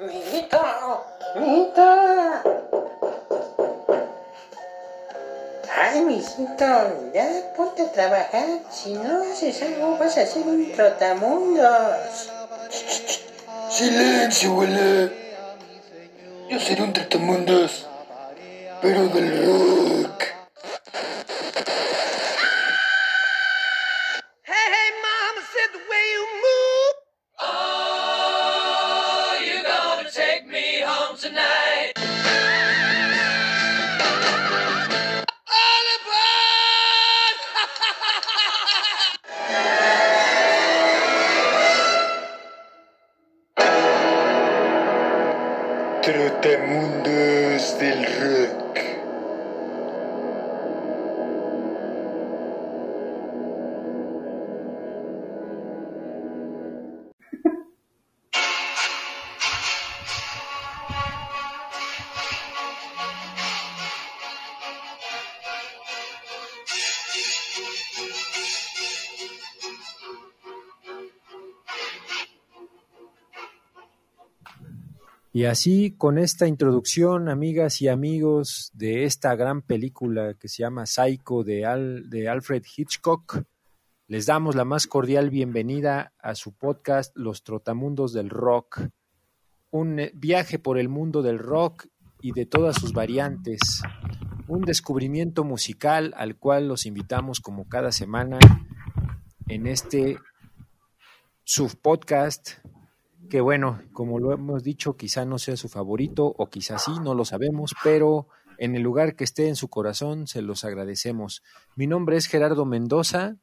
Mijito, mijito. Ay, mijito, ya ponte a trabajar. Si no haces algo, vas a ser un trotamundos. Silencio, abuela. Yo seré un tratamundos, pero del Y así, con esta introducción, amigas y amigos, de esta gran película que se llama Psycho de, Al- de Alfred Hitchcock, les damos la más cordial bienvenida a su podcast Los Trotamundos del Rock, un eh, viaje por el mundo del rock y de todas sus variantes, un descubrimiento musical al cual los invitamos como cada semana en este subpodcast que bueno, como lo hemos dicho, quizá no sea su favorito o quizá sí, no lo sabemos, pero en el lugar que esté en su corazón se los agradecemos. Mi nombre es Gerardo Mendoza,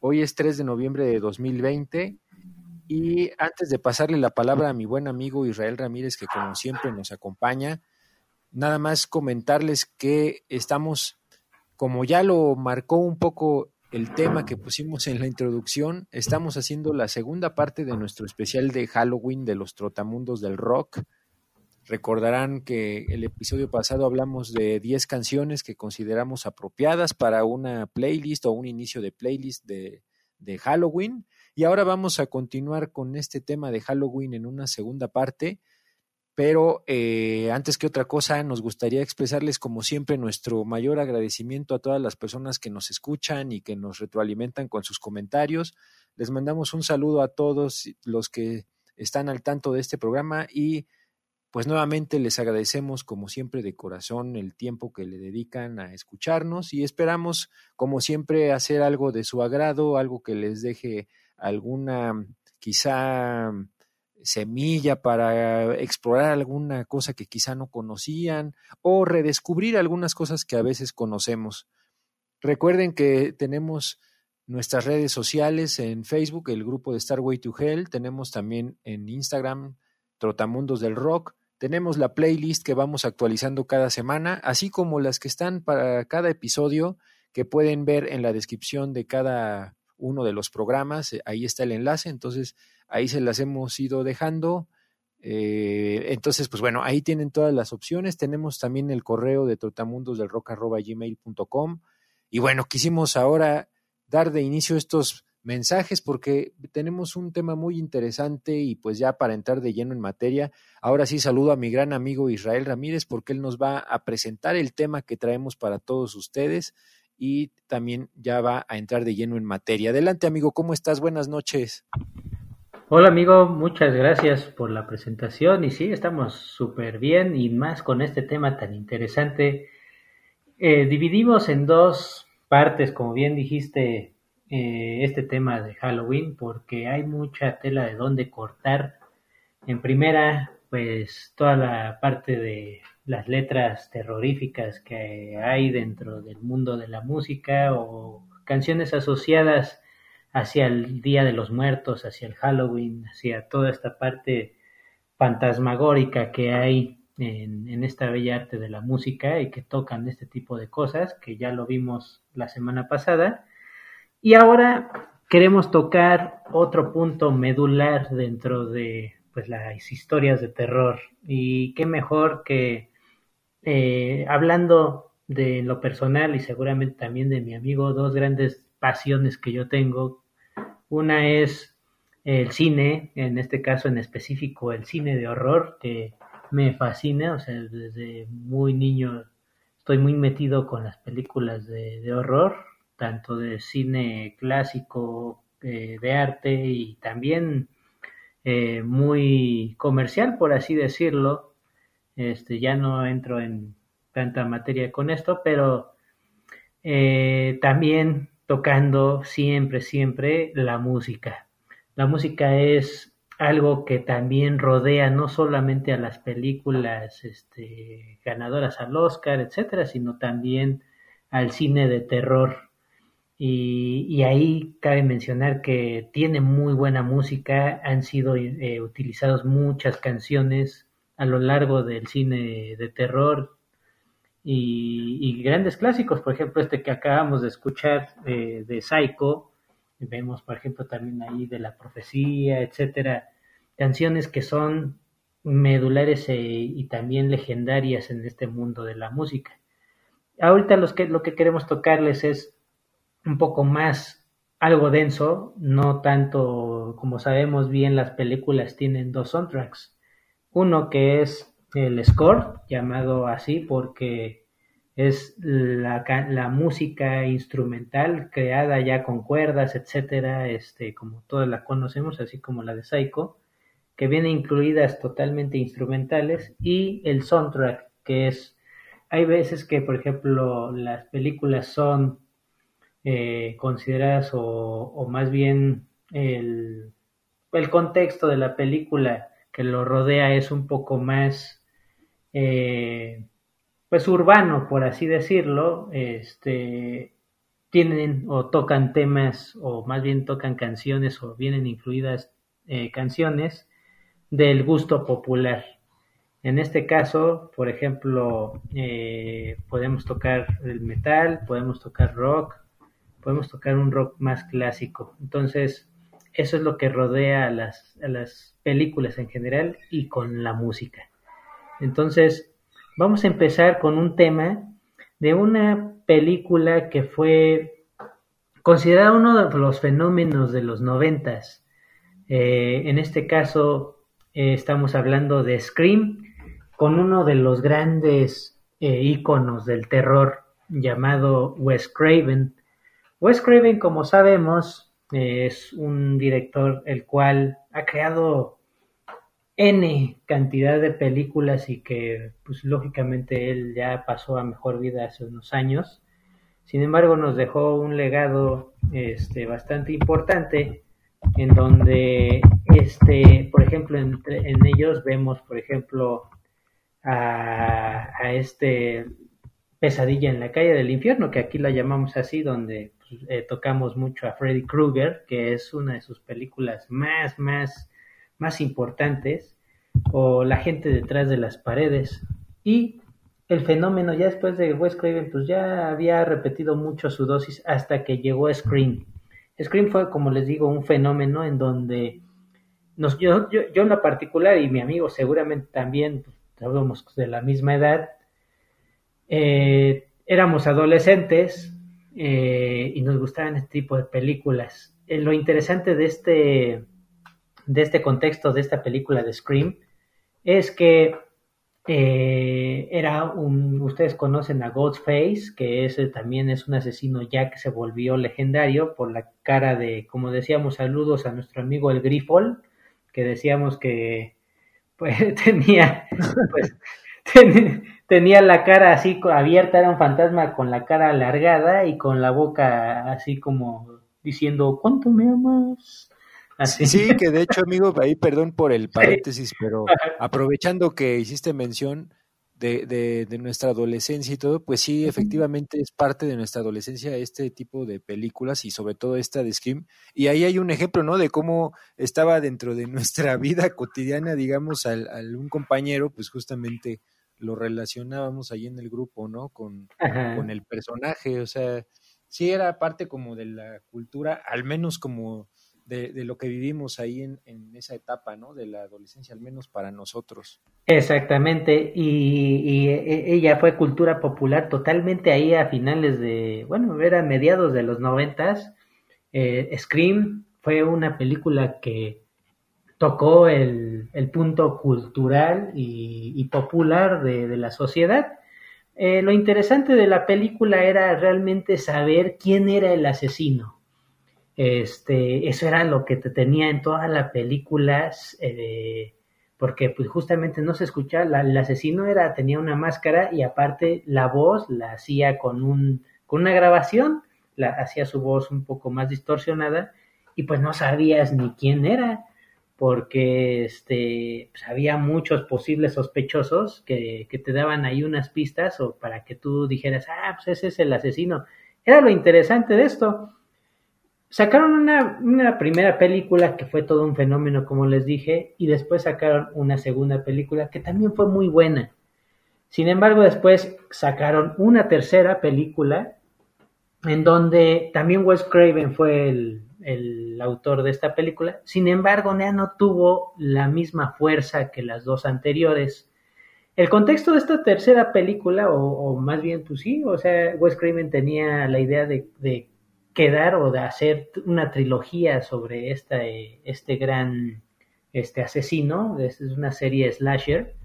hoy es 3 de noviembre de 2020 y antes de pasarle la palabra a mi buen amigo Israel Ramírez, que como siempre nos acompaña, nada más comentarles que estamos, como ya lo marcó un poco el tema que pusimos en la introducción, estamos haciendo la segunda parte de nuestro especial de Halloween de los trotamundos del rock. Recordarán que el episodio pasado hablamos de 10 canciones que consideramos apropiadas para una playlist o un inicio de playlist de, de Halloween. Y ahora vamos a continuar con este tema de Halloween en una segunda parte. Pero eh, antes que otra cosa, nos gustaría expresarles, como siempre, nuestro mayor agradecimiento a todas las personas que nos escuchan y que nos retroalimentan con sus comentarios. Les mandamos un saludo a todos los que están al tanto de este programa y pues nuevamente les agradecemos como siempre de corazón el tiempo que le dedican a escucharnos y esperamos como siempre hacer algo de su agrado, algo que les deje alguna quizá semilla para explorar alguna cosa que quizá no conocían o redescubrir algunas cosas que a veces conocemos. Recuerden que tenemos nuestras redes sociales en Facebook, el grupo de Starway to Hell, tenemos también en Instagram Trotamundos del Rock, tenemos la playlist que vamos actualizando cada semana, así como las que están para cada episodio que pueden ver en la descripción de cada uno de los programas, ahí está el enlace, entonces ahí se las hemos ido dejando. Eh, entonces, pues bueno, ahí tienen todas las opciones. Tenemos también el correo de trotamundosdelrock.gmail.com. Y bueno, quisimos ahora dar de inicio estos mensajes porque tenemos un tema muy interesante y pues ya para entrar de lleno en materia, ahora sí saludo a mi gran amigo Israel Ramírez porque él nos va a presentar el tema que traemos para todos ustedes y también ya va a entrar de lleno en materia. Adelante amigo, ¿cómo estás? Buenas noches. Hola amigo, muchas gracias por la presentación y sí, estamos súper bien y más con este tema tan interesante. Eh, dividimos en dos partes, como bien dijiste, eh, este tema de Halloween porque hay mucha tela de dónde cortar. En primera, pues toda la parte de las letras terroríficas que hay dentro del mundo de la música o canciones asociadas hacia el Día de los Muertos, hacia el Halloween, hacia toda esta parte fantasmagórica que hay en, esta bella arte de la música y que tocan este tipo de cosas, que ya lo vimos la semana pasada. Y ahora queremos tocar otro punto medular dentro de pues, las historias de terror. Y qué mejor que eh, hablando de lo personal y seguramente también de mi amigo, dos grandes pasiones que yo tengo. Una es el cine, en este caso en específico el cine de horror, que me fascina, o sea, desde muy niño estoy muy metido con las películas de, horror, tanto de cine clásico, eh, de arte y también eh, muy comercial, por así decirlo. Este, ya no entro en tanta materia con esto, pero eh, también tocando siempre, siempre la música. La música es algo que también rodea no solamente a las películas este, ganadoras al Oscar, etcétera, sino también al cine de terror. Y, ahí cabe mencionar que tiene muy buena música, han sido eh, utilizadas muchas canciones a lo largo del cine de terror y, grandes clásicos, por ejemplo, este que acabamos de escuchar eh, de Psycho, vemos, por ejemplo, también ahí de la profecía, etcétera, canciones que son medulares e, y también legendarias en este mundo de la música. Ahorita los que, lo que queremos tocarles es un poco más algo denso, no tanto como sabemos bien las películas tienen dos soundtracks. Uno que es el score, llamado así porque es la, la, música instrumental creada ya con cuerdas, etcétera, este, como todas la conocemos, así como la de Psycho, que viene incluidas totalmente instrumentales, y el soundtrack, que es, hay veces que, por ejemplo, las películas son eh, consideradas o, más bien el, el, contexto de la película que lo rodea es un poco más, eh, pues urbano, por así decirlo, este, tienen o tocan temas o más bien tocan canciones o vienen incluidas eh, canciones del gusto popular. En este caso, por ejemplo, eh, podemos tocar el metal, podemos tocar rock, podemos tocar un rock más clásico. Entonces, eso es lo que rodea a las, a las películas en general y con la música. Entonces, vamos a empezar con un tema de una película que fue considerada uno de los fenómenos de los noventas. Eh, en este caso, eh, estamos hablando de Scream, con uno de los grandes eh, íconos del terror llamado Wes Craven. Wes Craven, como sabemos, es un director el cual ha creado N cantidad de películas y que, pues lógicamente, él ya pasó a mejor vida hace unos años. Sin embargo, nos dejó un legado este, bastante importante en donde, este, por ejemplo, en, ellos vemos, por ejemplo, a, este Pesadilla en la calle del infierno, que aquí la llamamos así, donde pues, eh, tocamos mucho a Freddy Krueger, que es una de sus películas más, más, más importantes, o La gente detrás de las paredes, y el fenómeno ya después de Wes Craven, pues ya había repetido mucho su dosis hasta que llegó Scream. Scream fue, como les digo, un fenómeno en donde nos, yo, yo, yo en lo particular y mi amigo seguramente también, pues, de la misma edad, eh, éramos adolescentes eh, y nos gustaban este tipo de películas. Eh, lo interesante de este, de este contexto, de esta película de Scream, es que eh, era un, ustedes conocen a Ghostface, que ese también es un asesino ya que se volvió legendario por la cara de, como decíamos, saludos a nuestro amigo el Grifol, que decíamos que pues tenía, pues, tenía la cara así abierta, era un fantasma con la cara alargada y con la boca así como diciendo, ¿cuánto me amas? Sí, que de hecho, amigo, ahí perdón por el paréntesis, pero aprovechando que hiciste mención de, de, nuestra adolescencia y todo, pues sí, efectivamente es parte de nuestra adolescencia este tipo de películas y sobre todo esta de Scream. Y ahí hay un ejemplo, ¿no? De cómo estaba dentro de nuestra vida cotidiana, digamos, al, un compañero, pues justamente lo relacionábamos ahí en el grupo, ¿no? Con, con el personaje, o sea, sí era parte como de la cultura, al menos como de, lo que vivimos ahí en, esa etapa, ¿no? De la adolescencia, al menos para nosotros. Exactamente, y, e, ella fue cultura popular totalmente ahí a finales de, bueno, era mediados de los noventas. Eh, Scream fue una película que tocó el, el punto cultural y, y popular de, de, la sociedad. Eh, lo interesante de la película era realmente saber quién era el asesino. Este, eso era lo que te tenía en todas las películas, eh, porque pues justamente no se escuchaba, el asesino era, tenía una máscara y aparte la voz la hacía con, un, con una grabación, la, hacía su voz un poco más distorsionada y pues no sabías ni quién era porque este, pues había muchos posibles sospechosos que, que, te daban ahí unas pistas o para que tú dijeras, ah, pues ese es el asesino. Era lo interesante de esto. Sacaron una, primera película que fue todo un fenómeno, como les dije, y después sacaron una segunda película que también fue muy buena. Sin embargo, después sacaron una tercera película en donde también Wes Craven fue el, autor de esta película. Sin embargo, Nea no tuvo la misma fuerza que las dos anteriores. El contexto de esta tercera película, o, o más bien, pues sí, o sea, Wes Craven tenía la idea de, de quedar o de hacer una trilogía sobre esta, este gran este asesino, es una serie slasher,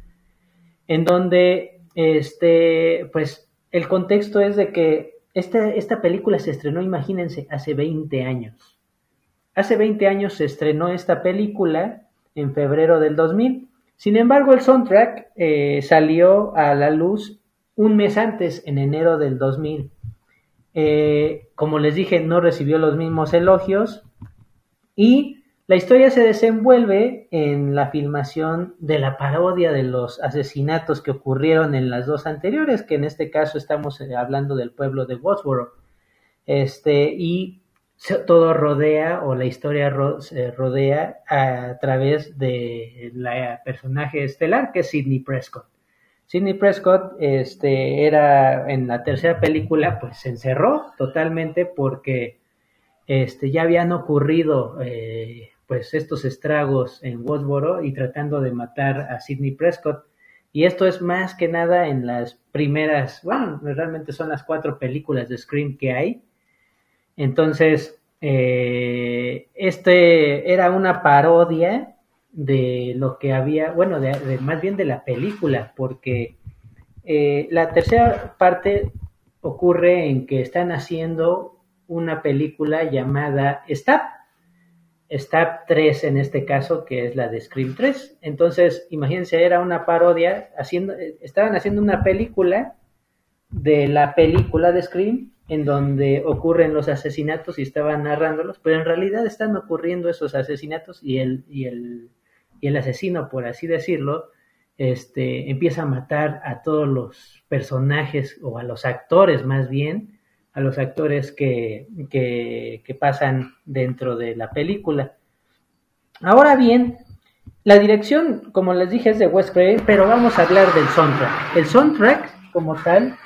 en donde este, pues el contexto es de que esta, esta película se estrenó, imagínense, hace 20 años. Hace 20 años se estrenó esta película en febrero del 2000. Sin embargo, el soundtrack eh, salió a la luz un mes antes, en enero del 2000. Eh, como les dije, no recibió los mismos elogios y la historia se desenvuelve en la filmación de la parodia de los asesinatos que ocurrieron en las dos anteriores, que en este caso estamos eh, hablando del pueblo de Woodsboro. Este, y todo rodea o la historia se rodea a través de la personaje estelar que es Sidney Prescott. Sidney Prescott este, era en la tercera película, pues se encerró totalmente porque este, ya habían ocurrido eh, pues estos estragos en Woodsboro y tratando de matar a Sidney Prescott. Y esto es más que nada en las primeras, bueno, realmente son las cuatro películas de Scream que hay. Entonces, eh, este era una parodia de lo que había, bueno, de, más bien de la película, porque eh, la tercera parte ocurre en que están haciendo una película llamada Stab, Stab 3 en este caso, que es la de Scream 3. Entonces, imagínense, era una parodia, haciendo, estaban haciendo una película de la película de Scream en donde ocurren los asesinatos y estaban narrándolos, pero en realidad están ocurriendo esos asesinatos y el, y el, y el asesino, por así decirlo, este, empieza a matar a todos los personajes o a los actores más bien, a los actores que, que, pasan dentro de la película. Ahora bien, la dirección, como les dije, es de Wes Craven, pero vamos a hablar del soundtrack. El soundtrack, como tal,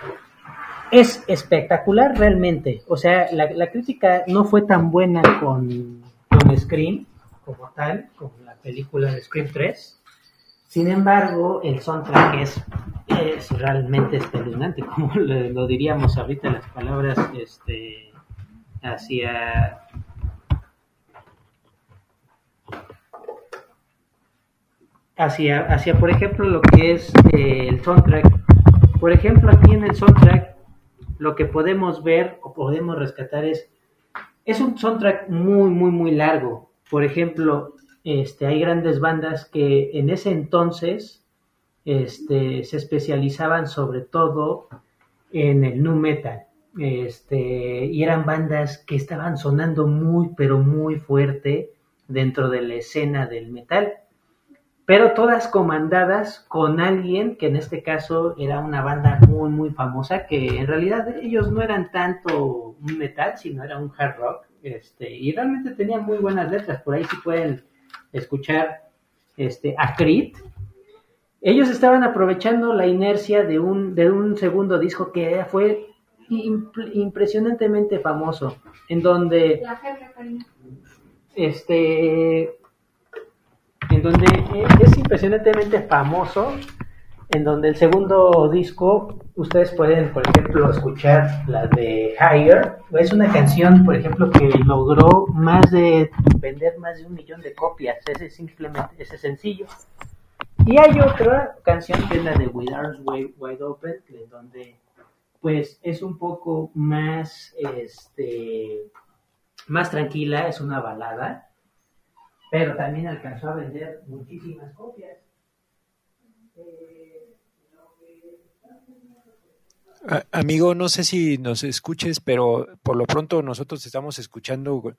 es espectacular realmente. O sea, la, crítica no fue tan buena con, con Scream como tal, como película de Scream 3. Sin embargo, el soundtrack es, realmente espeluznante, como lo, lo, diríamos ahorita las palabras este, hacia... Hacia, hacia, por ejemplo, lo que es eh, el soundtrack. Por ejemplo, aquí en el soundtrack lo que podemos ver o podemos rescatar es, es un soundtrack muy, muy, muy largo. Por ejemplo, este, hay grandes bandas que en ese entonces este, se especializaban sobre todo en el nu metal. Este, y eran bandas que estaban sonando muy, pero muy fuerte dentro de la escena del metal pero todas comandadas con alguien que en este caso era una banda muy muy famosa que en realidad ellos no eran tanto un metal sino era un hard rock este y realmente tenían muy buenas letras por ahí sí pueden escuchar este a Creed. Ellos estaban aprovechando la inercia de un de un segundo disco que fue imp impresionantemente famoso en donde este en donde es impresionantemente famoso, en donde el segundo disco, ustedes pueden, por ejemplo, escuchar la de Higher. Es una canción, por ejemplo, que logró más de vender más de un millón de copias. Ese simplemente, ese sencillo. Y hay otra canción que es la de With Arms Wide, Open, de donde pues es un poco más, este, más tranquila, es una balada, pero también alcanzó a vender muchísimas copias. Amigo, no sé si nos escuches, pero por lo pronto nosotros estamos escuchando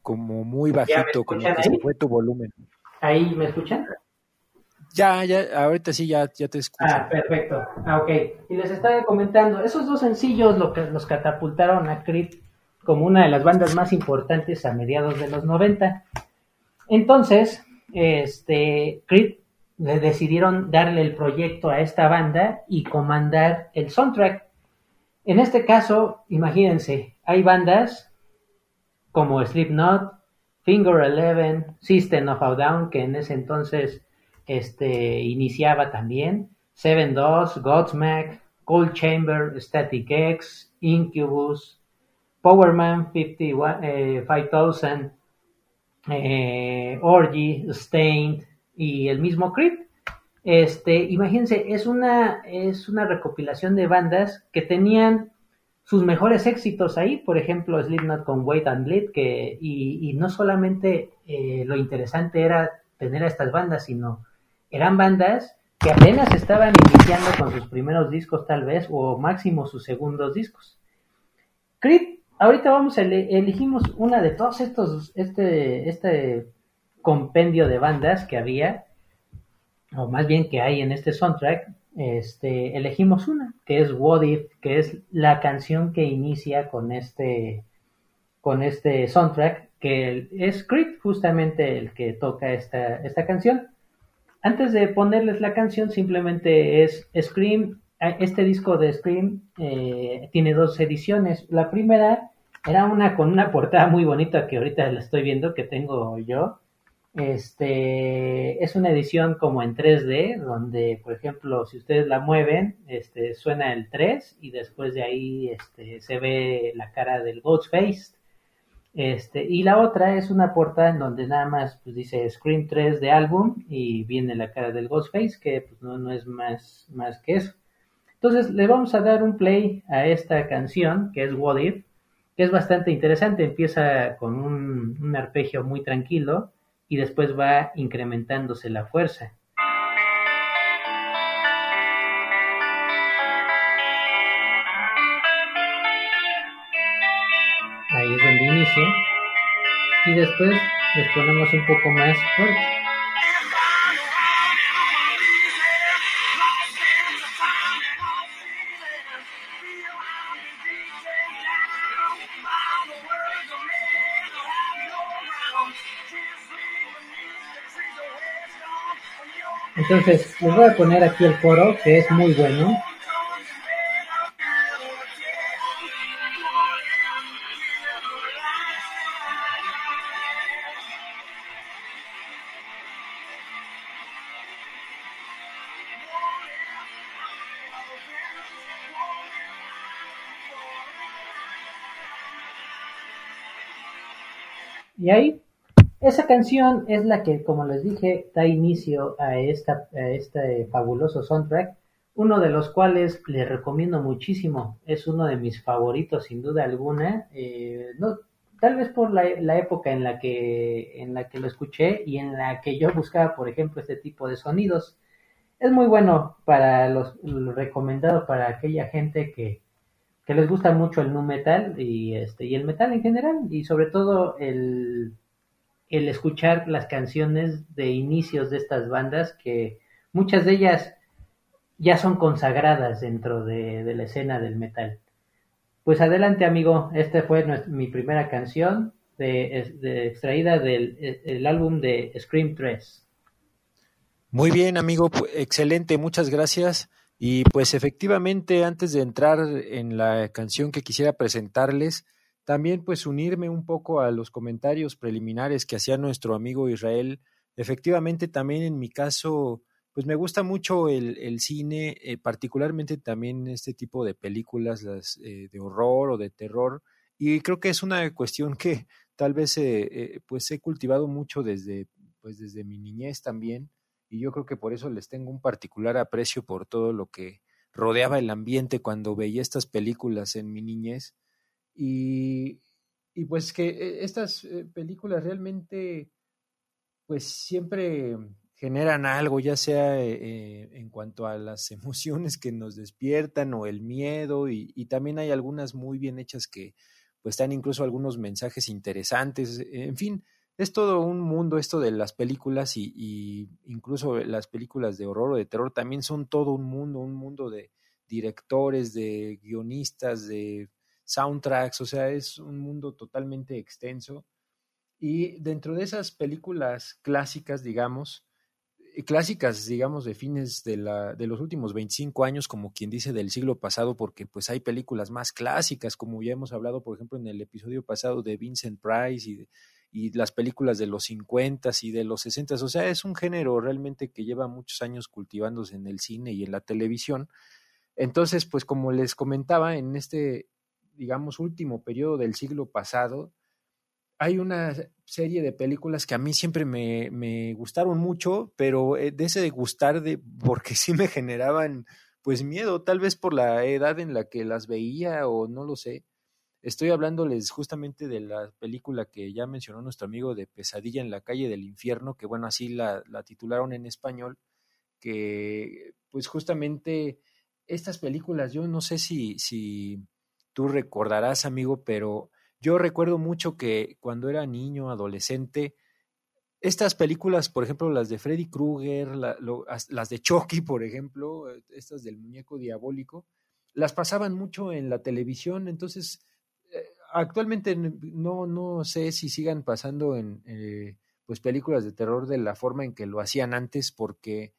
como muy bajito, como que se fue tu volumen. ¿Ahí me escuchan? Ya, ya, ahorita sí, ya, ya te escucho. Ah, perfecto. Ah, ok. Y les estaba comentando, esos dos sencillos lo que los catapultaron a Creed como una de las bandas más importantes a mediados de los 90. Entonces, este, Creed le decidieron darle el proyecto a esta banda y comandar el soundtrack. En este caso, imagínense, hay bandas como Slipknot, Finger Eleven, System of a Down, que en ese entonces este, iniciaba también, Seven Dos, Godsmack, Cold Chamber, Static X, Incubus, Powerman 5000, eh, Orgy, Stained y el mismo Creep. Este, imagínense, es una, es una recopilación de bandas que tenían sus mejores éxitos ahí, por ejemplo, Slipknot con Wait and Bleed, que, y, no solamente eh, lo interesante era tener a estas bandas, sino eran bandas que apenas estaban iniciando con sus primeros discos tal vez, o máximo sus segundos discos. Creed, ahorita vamos a elegimos una de todos estos, este, este compendio de bandas que había, o más bien que hay en este soundtrack, este, elegimos una, que es What If, que es la canción que inicia con este, con este soundtrack, que es Creed justamente el que toca esta, esta canción. Antes de ponerles la canción, simplemente es Scream. Este disco de Scream eh, tiene dos ediciones. La primera era una con una portada muy bonita que ahorita la estoy viendo, que tengo yo. Este es una edición como en 3D, donde, por ejemplo, si ustedes la mueven, este, suena el 3 y después de ahí este, se ve la cara del Ghostface. Este, y la otra es una portada en donde nada más pues, dice Screen 3 de álbum y viene la cara del Ghostface, que pues, no, no es más, más que eso. Entonces le vamos a dar un play a esta canción, que es What If, que es bastante interesante. Empieza con un, un arpegio muy tranquilo y después va incrementándose la fuerza. ahí es donde inicia y después les ponemos un poco más fuerte. Entonces, les voy a poner aquí el coro, que es muy bueno. Y ahí, esa canción es la que, como les dije, da inicio a, esta, este fabuloso soundtrack, uno de los cuales les recomiendo muchísimo. Es uno de mis favoritos, sin duda alguna. Eh, no, tal vez por la, época en la, que, en la que lo escuché y en la que yo buscaba, por ejemplo, este tipo de sonidos. Es muy bueno para los, lo recomendado para aquella gente que, que les gusta mucho el nu metal y este y el metal en general y sobre todo el, el escuchar las canciones de inicios de estas bandas que muchas de ellas ya son consagradas dentro de, la escena del metal. Pues adelante amigo, esta fue mi primera canción de, extraída del álbum de Scream 3. Muy bien amigo, excelente, muchas gracias. Y pues efectivamente, antes de entrar en la canción que quisiera presentarles, también pues unirme un poco a los comentarios preliminares que hacía nuestro amigo Israel. Efectivamente, también en mi caso, pues me gusta mucho el, cine, eh, particularmente también este tipo de películas, las eh, de horror o de terror, y creo que es una cuestión que tal vez eh, pues he cultivado mucho desde, pues desde mi niñez también, y yo creo que por eso les tengo un particular aprecio por todo lo que rodeaba el ambiente cuando veía estas películas en mi niñez. Y, y pues que estas películas realmente pues siempre generan algo, ya sea eh, en cuanto a las emociones que nos despiertan o el miedo, y, y, también hay algunas muy bien hechas que pues dan incluso algunos mensajes interesantes, en fin, es todo un mundo esto de las películas y, y incluso las películas de horror o de terror también son todo un mundo, un mundo de directores, de guionistas, de soundtracks, o sea, es un mundo totalmente extenso. Y dentro de esas películas clásicas, digamos, clásicas, digamos, de fines de, la, de los últimos 25 años, como quien dice del siglo pasado, porque pues hay películas más clásicas, como ya hemos hablado, por ejemplo, en el episodio pasado de Vincent Price y, y las películas de los 50 y de los 60. O sea, es un género realmente que lleva muchos años cultivándose en el cine y en la televisión. Entonces, pues como les comentaba, en este, digamos, último periodo del siglo pasado, hay una serie de películas que a mí siempre me, me gustaron mucho, pero eh, de ese de gustar de porque sí me generaban pues miedo, tal vez por la edad en la que las veía o no lo sé. Estoy hablándoles justamente de la película que ya mencionó nuestro amigo de Pesadilla en la calle del infierno, que bueno, así la, la titularon en español, que pues justamente estas películas, yo no sé si, si tú recordarás, amigo, pero yo recuerdo mucho que cuando era niño, adolescente, estas películas, por ejemplo, las de Freddy Krueger, las de Chucky, por ejemplo, estas del muñeco diabólico, las pasaban mucho en la televisión, entonces eh, actualmente no, no sé si sigan pasando en eh, pues películas de terror de la forma en que lo hacían antes, porque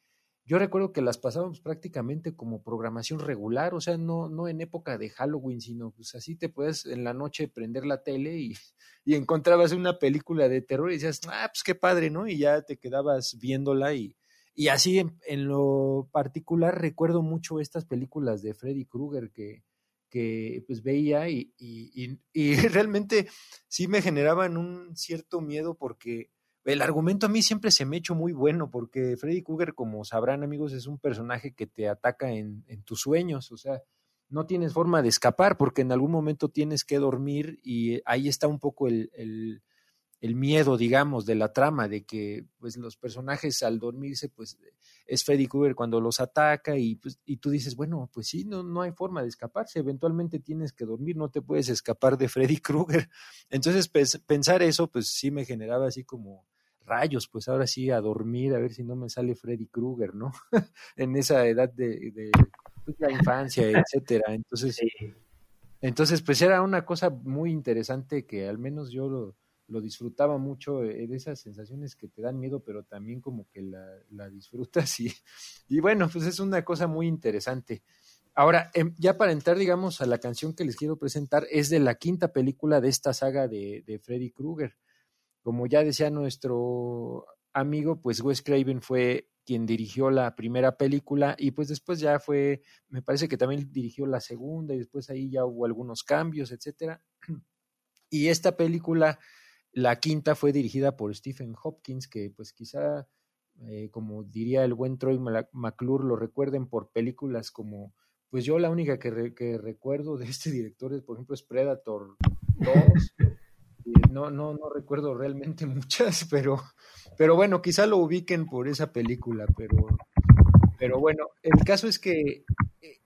yo recuerdo que las pasábamos prácticamente como programación regular, o sea, no, no en época de Halloween, sino pues así te puedes en la noche prender la tele y, y encontrabas una película de terror y decías, ah, pues qué padre, ¿no? Y ya te quedabas viéndola y, y así en, lo particular recuerdo mucho estas películas de Freddy Krueger que, que pues veía y, y, y, realmente sí me generaban un cierto miedo porque el argumento a mí siempre se me ha hecho muy bueno porque Freddy Krueger, como sabrán amigos, es un personaje que te ataca en, tus sueños, o sea, no tienes forma de escapar porque en algún momento tienes que dormir y ahí está un poco el, miedo, digamos, de la trama, de que pues los personajes al dormirse, pues es Freddy Krueger cuando los ataca y, pues, y tú dices, bueno, pues sí, no, no hay forma de escaparse, eventualmente tienes que dormir, no te puedes escapar de Freddy Krueger. Entonces, pensar eso, pues sí me generaba así como rayos, pues ahora sí a dormir, a ver si no me sale Freddy Krueger, ¿no? en esa edad de, de pues, la infancia, etcétera. Entonces, sí. entonces, pues era una cosa muy interesante que al menos yo lo, lo disfrutaba mucho, eh, de esas sensaciones que te dan miedo, pero también como que la, la disfrutas y, y bueno, pues es una cosa muy interesante. Ahora, ya para entrar, digamos, a la canción que les quiero presentar, es de la quinta película de esta saga de, de Freddy Krueger. Como ya decía nuestro amigo, pues Wes Craven fue quien dirigió la primera película y pues después ya fue, me parece que también dirigió la segunda y después ahí ya hubo algunos cambios, etcétera. Y esta película, la quinta, fue dirigida por Stephen Hopkins, que pues quizá, eh, como diría el buen Troy McClure, lo recuerden por películas como, pues yo la única que, re que recuerdo de este director, es, por ejemplo, Predator 2. No, no, no recuerdo realmente muchas, pero, pero bueno, quizá lo ubiquen por esa película, pero, pero bueno, el caso es que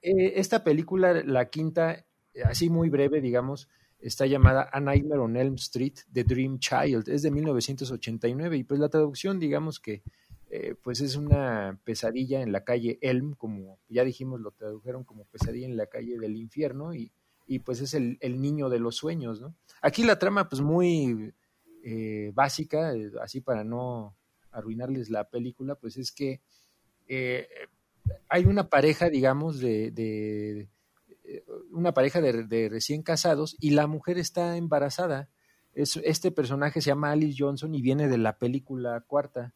esta película, la quinta, así muy breve, digamos, está llamada A Nightmare on Elm Street, The Dream Child, es de 1989 y pues la traducción, digamos que eh, pues es una pesadilla en la calle Elm, como ya dijimos, lo tradujeron como pesadilla en la calle del infierno y, y pues es el, el, niño de los sueños, ¿no? Aquí la trama pues muy eh, básica, eh, así para no arruinarles la película, pues es que eh, hay una pareja, digamos, de, de una pareja de, recién casados y la mujer está embarazada. Es, este personaje se llama Alice Johnson y viene de la película cuarta.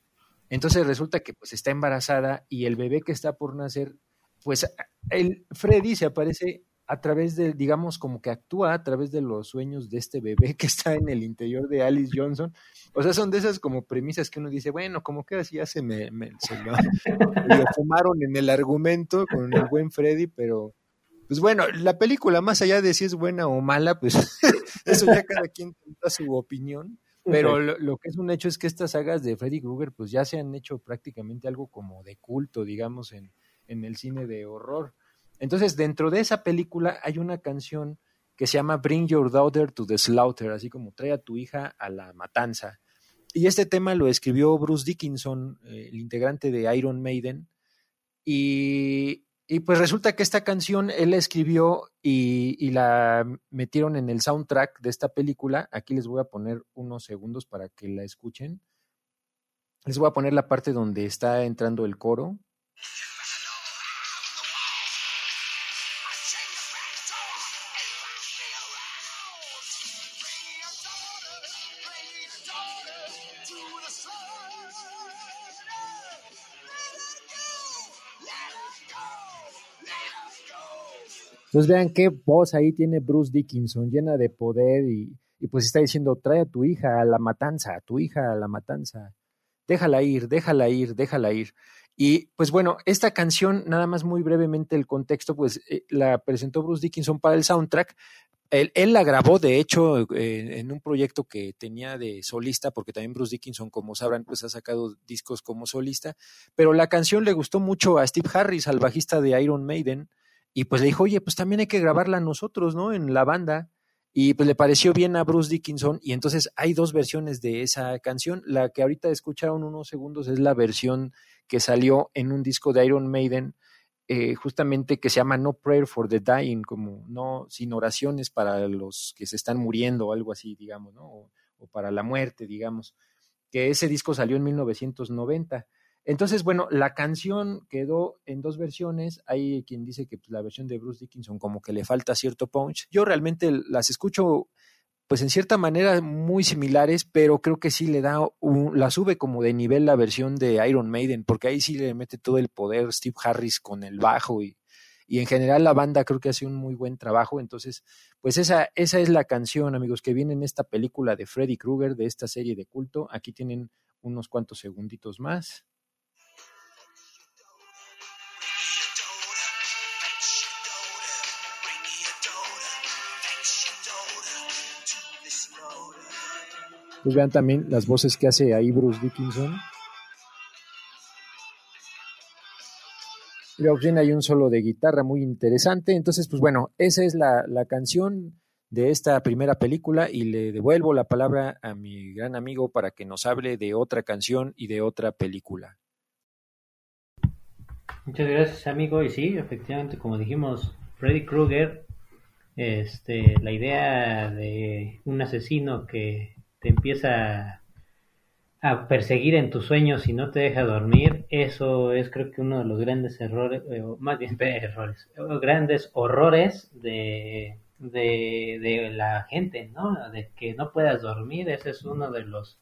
Entonces resulta que pues está embarazada y el bebé que está por nacer, pues el Freddy se aparece a través de, digamos, como que actúa a través de los sueños de este bebé que está en el interior de Alice Johnson. O sea, son de esas como premisas que uno dice, bueno, como que así ya se me, se lo, fumaron en el argumento con el buen Freddy, pero pues bueno, la película, más allá de si es buena o mala, pues eso ya cada quien da su opinión. Pero lo, que es un hecho es que estas sagas de Freddy Krueger, pues ya se han hecho prácticamente algo como de culto, digamos, en, en el cine de horror. Entonces, dentro de esa película hay una canción que se llama Bring Your Daughter to the Slaughter, así como trae a tu hija a la matanza. Y este tema lo escribió Bruce Dickinson, eh, el integrante de Iron Maiden. Y, pues resulta que esta canción él la escribió y, y, la metieron en el soundtrack de esta película. Aquí les voy a poner unos segundos para que la escuchen. Les voy a poner la parte donde está entrando el coro. Entonces vean qué voz ahí tiene Bruce Dickinson, llena de poder y, pues está diciendo, trae a tu hija a la matanza, a tu hija a la matanza, déjala ir, déjala ir, déjala ir. Y pues bueno, esta canción, nada más muy brevemente el contexto, pues eh, la presentó Bruce Dickinson para el soundtrack. Él, la grabó, de hecho, en un proyecto que tenía de solista, porque también Bruce Dickinson, como sabrán, pues ha sacado discos como solista, pero la canción le gustó mucho a Steve Harris, al bajista de Iron Maiden, y pues le dijo, oye, pues también hay que grabarla nosotros, ¿no? En la banda. Y pues le pareció bien a Bruce Dickinson. Y entonces hay dos versiones de esa canción. La que ahorita escucharon unos segundos es la versión que salió en un disco de Iron Maiden, eh, justamente que se llama No Prayer for the Dying, como no sin oraciones para los que se están muriendo o algo así, digamos, ¿no? O, o para la muerte, digamos. Que ese disco salió en 1990. Entonces, bueno, la canción quedó en dos versiones. Hay quien dice que pues, la versión de Bruce Dickinson como que le falta cierto punch. Yo realmente las escucho, pues en cierta manera muy similares, pero creo que sí le da, un, la sube como de nivel la versión de Iron Maiden, porque ahí sí le mete todo el poder Steve Harris con el bajo y, y en general la banda creo que hace un muy buen trabajo. Entonces, pues esa, esa es la canción, amigos, que viene en esta película de Freddy Krueger, de esta serie de culto. Aquí tienen unos cuantos segunditos más. Pues vean también las voces que hace ahí Bruce Dickinson. Y bien hay un solo de guitarra muy interesante. Entonces, pues bueno, esa es la, la canción de esta primera película y le devuelvo la palabra a mi gran amigo para que nos hable de otra canción y de otra película. Muchas gracias, amigo. Y sí, efectivamente, como dijimos, Freddy Krueger, este, la idea de un asesino que te empieza a perseguir en tus sueños y no te deja dormir, eso es creo que uno de los grandes errores, eh, más bien errores, grandes horrores de, de, la gente, ¿no? De que no puedas dormir, ese es uno de los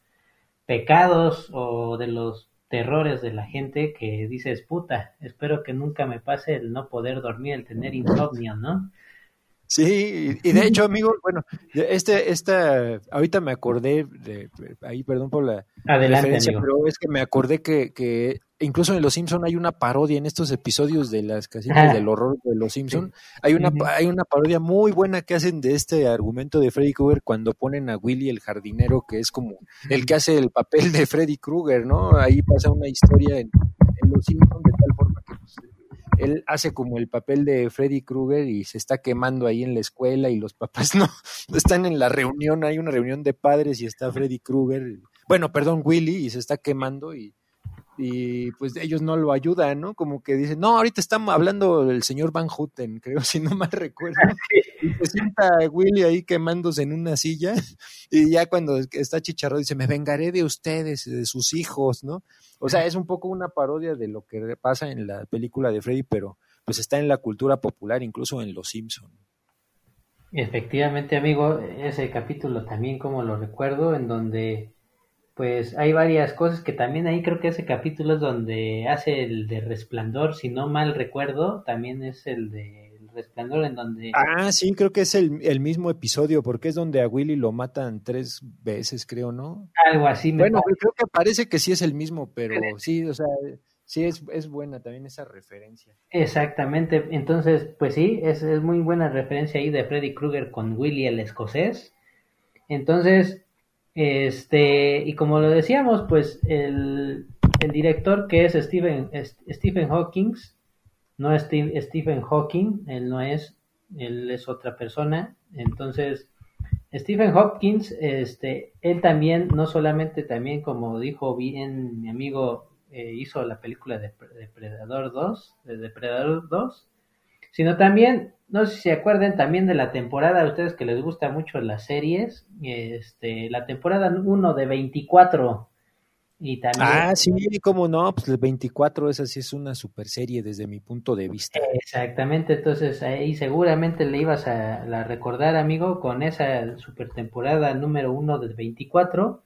pecados o de los terrores de la gente que dices, puta, espero que nunca me pase el no poder dormir, el tener insomnio, ¿no? Sí, y de hecho, amigo, bueno, este, esta, ahorita me acordé, de, ahí perdón por la referencia, pero es que me acordé que, que incluso en Los Simpson hay una parodia en estos episodios de las casitas del horror de Los Simpson, hay una, hay una parodia muy buena que hacen de este argumento de Freddy Krueger cuando ponen a Willy el jardinero, que es como el que hace el papel de Freddy Krueger, ¿no? Ahí pasa una historia en, en Los Simpson de tal forma que pues, él hace como el papel de Freddy Krueger y se está quemando ahí en la escuela y los papás no, están en la reunión, hay una reunión de padres y está Freddy Krueger, bueno, perdón, Willy y se está quemando y, y pues ellos no lo ayudan, ¿no? Como que dicen, no, ahorita estamos hablando del señor Van Houten, creo, si no mal recuerdo. Y se sienta Willy ahí quemándose en una silla y ya cuando está chicharro dice, me vengaré de ustedes, de sus hijos, ¿no? O sea, es un poco una parodia de lo que pasa en la película de Freddy, pero pues está en la cultura popular, incluso en Los Simpson. Efectivamente, amigo, ese capítulo también como lo recuerdo, en donde pues hay varias cosas que también ahí creo que ese capítulo es donde hace el de Resplandor, si no mal recuerdo, también es el de Resplandor en donde... Ah, sí, creo que es el, el mismo episodio, porque es donde a Willy lo matan tres veces, creo, ¿no? Algo así. Me Bueno, parece. creo que parece que sí es el mismo, pero sí, o sea, sí es, es buena también esa referencia. Exactamente, entonces, pues sí, es, es muy buena referencia ahí de Freddy Krueger con Willy el escocés. Entonces, este, y como lo decíamos, pues el, el director que es Stephen, Stephen Hawking, no es Stephen Hawking, él no es, él es otra persona. Entonces, Stephen Hopkins, este, él también, no solamente también, como dijo bien mi amigo, eh, hizo la película de Depredador 2, de Depredador 2, sino también, no sé si se acuerdan también de la temporada, a ustedes que les gusta mucho las series, este, la temporada 1 de 24, y también... Ah, sí, cómo no, pues el 24, esa sí es una super serie desde mi punto de vista. Exactamente, entonces ahí seguramente le ibas a, la recordar, amigo, con esa super temporada número uno del 24.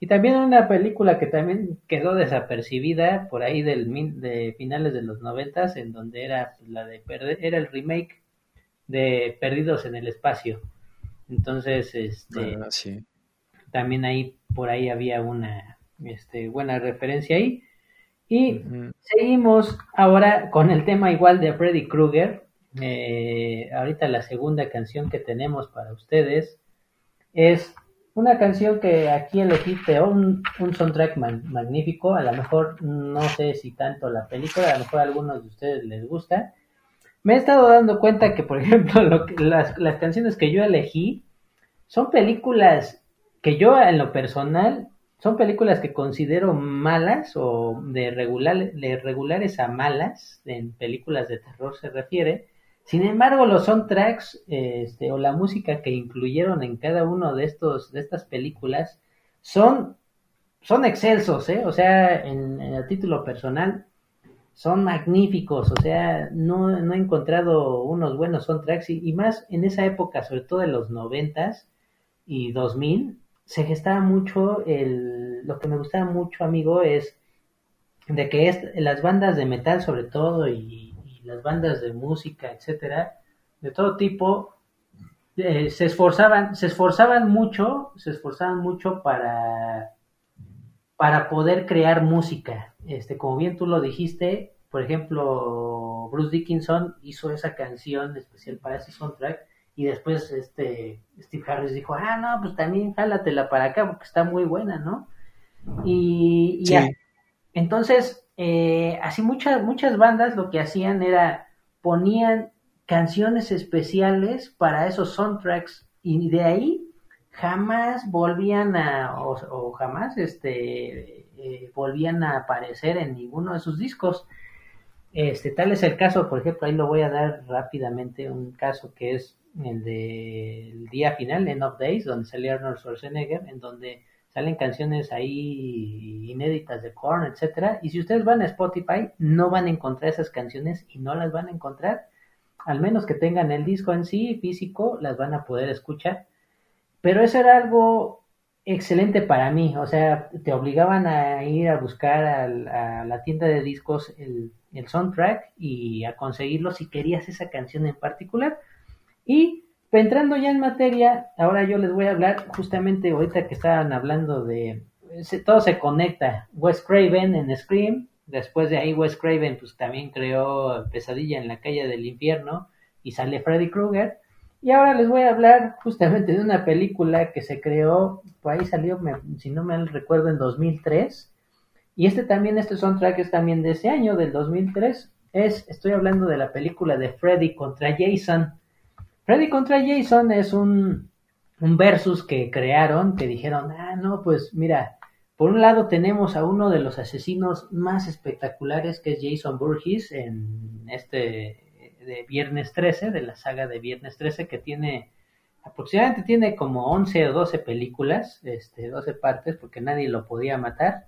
Y también una película que también quedó desapercibida por ahí del de finales de los noventas, en donde era la de Perde- era el remake de Perdidos en el Espacio. Entonces, este, Ah, sí. también ahí por ahí había una este, buena referencia ahí. Y. Seguimos ahora con el tema igual de Freddy Krueger. Eh, ahorita la segunda canción que tenemos para ustedes es una canción que aquí elegí un, un soundtrack man- magnífico. A lo mejor no sé si tanto la película, a lo mejor a algunos de ustedes les gusta. Me he estado dando cuenta que, por ejemplo, lo que- las, las canciones que yo elegí son películas que yo en lo personal son películas que considero malas o de, regular, de regulares a malas, en películas de terror se refiere. Sin embargo, los soundtracks este, o la música que incluyeron en cada uno de estos de estas películas son son excelsos, ¿eh? O sea, en, en el título personal son magníficos, o sea, no, he encontrado unos buenos soundtracks y, y más en esa época, sobre todo en los noventas y 2000, se gestaba mucho el, lo que me gustaba mucho, amigo, es de que es, las bandas de metal sobre todo y, y las bandas de música, etcétera, de todo tipo, eh, se esforzaban, se esforzaban mucho, se esforzaban mucho para para poder crear música. Este, como bien tú lo dijiste, por ejemplo, Bruce Dickinson hizo esa canción especial para ese soundtrack y después este Steve Harris dijo, ah, no, pues también jálatela para acá porque está muy buena, ¿no? Y, y Sí. a- entonces, eh, así muchas, muchas bandas lo que hacían era ponían canciones especiales para esos soundtracks y de ahí jamás volvían a, o, o jamás este, eh, volvían a aparecer en ninguno de sus discos. Este, tal es el caso, por ejemplo, ahí lo voy a dar rápidamente, un caso que es el del día final, End of Days, donde sale Arnold Schwarzenegger, en donde salen canciones ahí inéditas de Korn, etcétera, y si ustedes van a Spotify, no van a encontrar esas canciones y no las van a encontrar, al menos que tengan el disco en sí físico, las van a poder escuchar. Pero eso era algo excelente para mí, o sea, te obligaban a ir a buscar al- a, la tienda de discos el, el soundtrack y a conseguirlo si querías esa canción en particular. Y entrando ya en materia, ahora yo les voy a hablar justamente ahorita que estaban hablando de, se- todo se conecta, Wes Craven en Scream, después de ahí Wes Craven pues también creó Pesadilla en la calle del infierno y sale Freddy Krueger. Y ahora les voy a hablar justamente de una película que se creó, por ahí salió, si no me recuerdo, en 2003. Y este también, este soundtrack es también de ese año, del 2003. Es, estoy hablando de la película de Freddy contra Jason. Freddy contra Jason es un, un versus que crearon, que dijeron, ah, no, pues mira, por un lado tenemos a uno de los asesinos más espectaculares, que es Jason Burgess, en este de Viernes 13, de la saga de Viernes 13, que tiene aproximadamente tiene como 11 o 12 películas, este, 12 partes, porque nadie lo podía matar.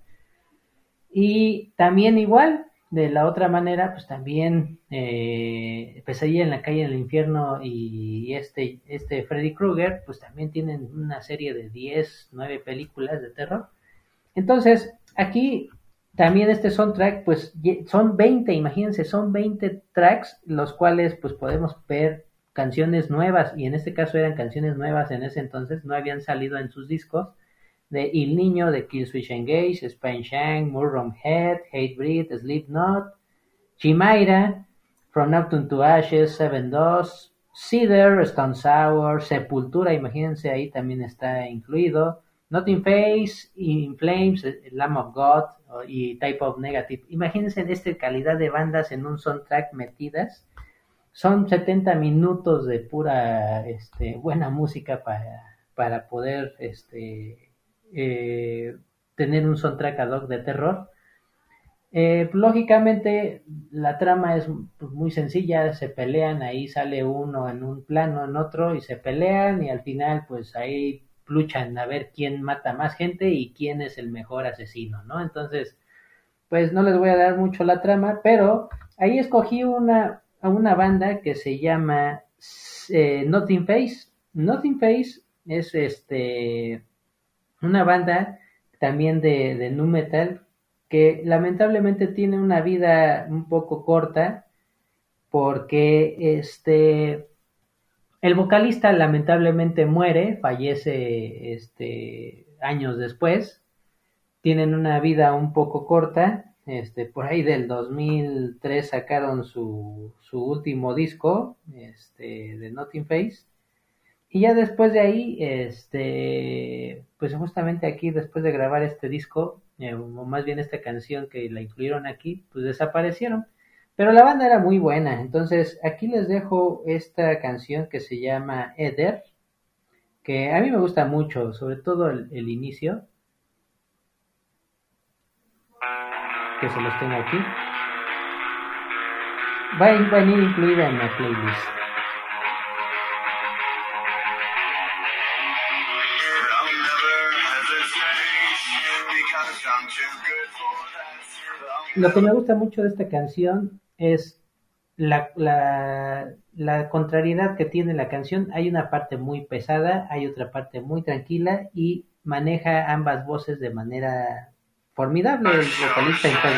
Y también igual, de la otra manera, pues también eh, Pesadilla en la calle del infierno y este, este Freddy Krueger, pues también tienen una serie de 10, 9 películas de terror. Entonces, aquí también este soundtrack, pues son 20, imagínense, son 20 tracks, los cuales pues podemos ver canciones nuevas, y en este caso eran canciones nuevas en ese entonces, no habían salido en sus discos, de Il Niño, de Killswitch Engage, Spain Shang, Murrom Head, Hate Breed, Slipknot, Chimaira, From Neptune to Ashes, Seven Dos, Cedar, Stone Sour, Sepultura, imagínense, ahí también está incluido, Nothing Face, In Flames, Lamb of God y Type of Negative. Imagínense esta calidad de bandas en un soundtrack metidas. Son 70 minutos de pura este, buena música para, poder este, eh, tener un soundtrack ad hoc de terror. Eh, lógicamente la trama es pues, muy sencilla, se pelean, ahí sale uno en un plano, en otro, y se pelean y al final pues ahí luchan a ver quién mata más gente y quién es el mejor asesino, ¿no? Entonces, pues no les voy a dar mucho la trama, pero ahí escogí una, una banda que se llama eh, Nothing Face. Nothing Face es este una banda también de, de nu metal que lamentablemente tiene una vida un poco corta porque este el vocalista lamentablemente muere, fallece este años después. Tienen una vida un poco corta. Este, por ahí del 2003 sacaron su, su último disco, este, de Nothing Face. Y ya después de ahí, este, pues justamente aquí, después de grabar este disco, eh, o más bien esta canción que la incluyeron aquí, pues desaparecieron. Pero la banda era muy buena, entonces aquí les dejo esta canción que se llama Eder, que a mí me gusta mucho, sobre todo el, inicio, que se los tengo aquí. Va a venir incluida en la playlist. Lo que me gusta mucho de esta canción es la, la, contrariedad que tiene la canción. Hay una parte muy pesada, hay otra parte muy tranquila y maneja ambas voces de manera formidable el vocalista en paz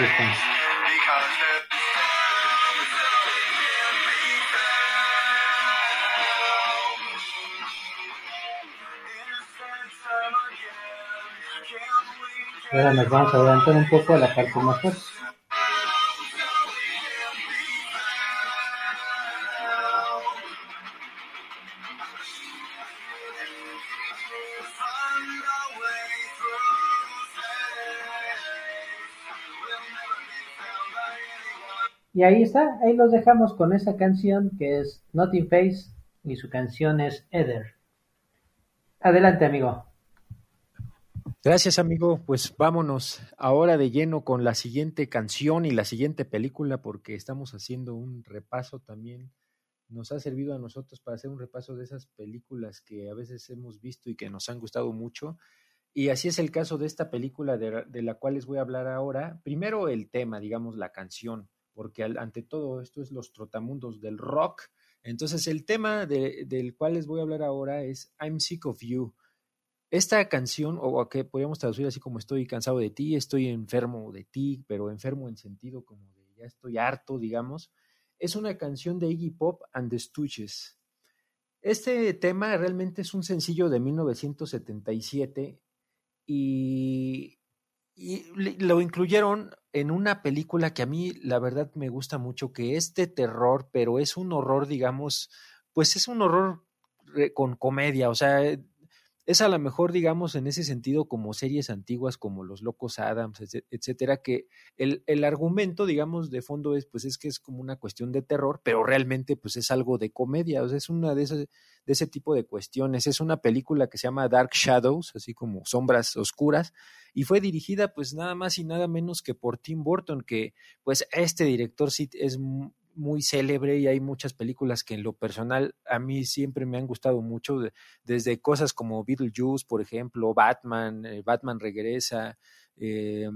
Ahora nos vamos a adelantar un poco a la parte más fuerte. Y ahí está, ahí los dejamos con esa canción que es Nothing Face y su canción es Ether. Adelante, amigo. Gracias, amigo. Pues vámonos ahora de lleno con la siguiente canción y la siguiente película, porque estamos haciendo un repaso también. Nos ha servido a nosotros para hacer un repaso de esas películas que a veces hemos visto y que nos han gustado mucho. Y así es el caso de esta película de, la cual les voy a hablar ahora. Primero el tema, digamos, la canción, porque ante todo esto es los trotamundos del rock. Entonces el tema del cual les voy a hablar ahora es I'm Sick of You esta canción, o que podríamos traducir así como estoy cansado de ti, estoy enfermo de ti, pero enfermo en sentido como de ya estoy harto, digamos, es una canción de Iggy Pop and the Stooges. Este tema realmente es un sencillo de 1977 y, y lo incluyeron en una película que a mí la verdad me gusta mucho, que es de terror, pero es un horror, digamos, pues es un horror con comedia, o sea, es a lo mejor, digamos, en ese sentido, como series antiguas como Los Locos Adams, etcétera, que el, el, argumento, digamos, de fondo es, pues es que es como una cuestión de terror, pero realmente, pues es algo de comedia, o sea, es una de esas, de ese tipo de cuestiones. Es una película que se llama Dark Shadows, así como Sombras Oscuras, y fue dirigida, pues nada más y nada menos que por Tim Burton, que, pues este director sí es muy célebre y hay muchas películas que en lo personal a mí siempre me han gustado mucho, desde cosas como Beetlejuice, por ejemplo, Batman, eh, Batman regresa, eh,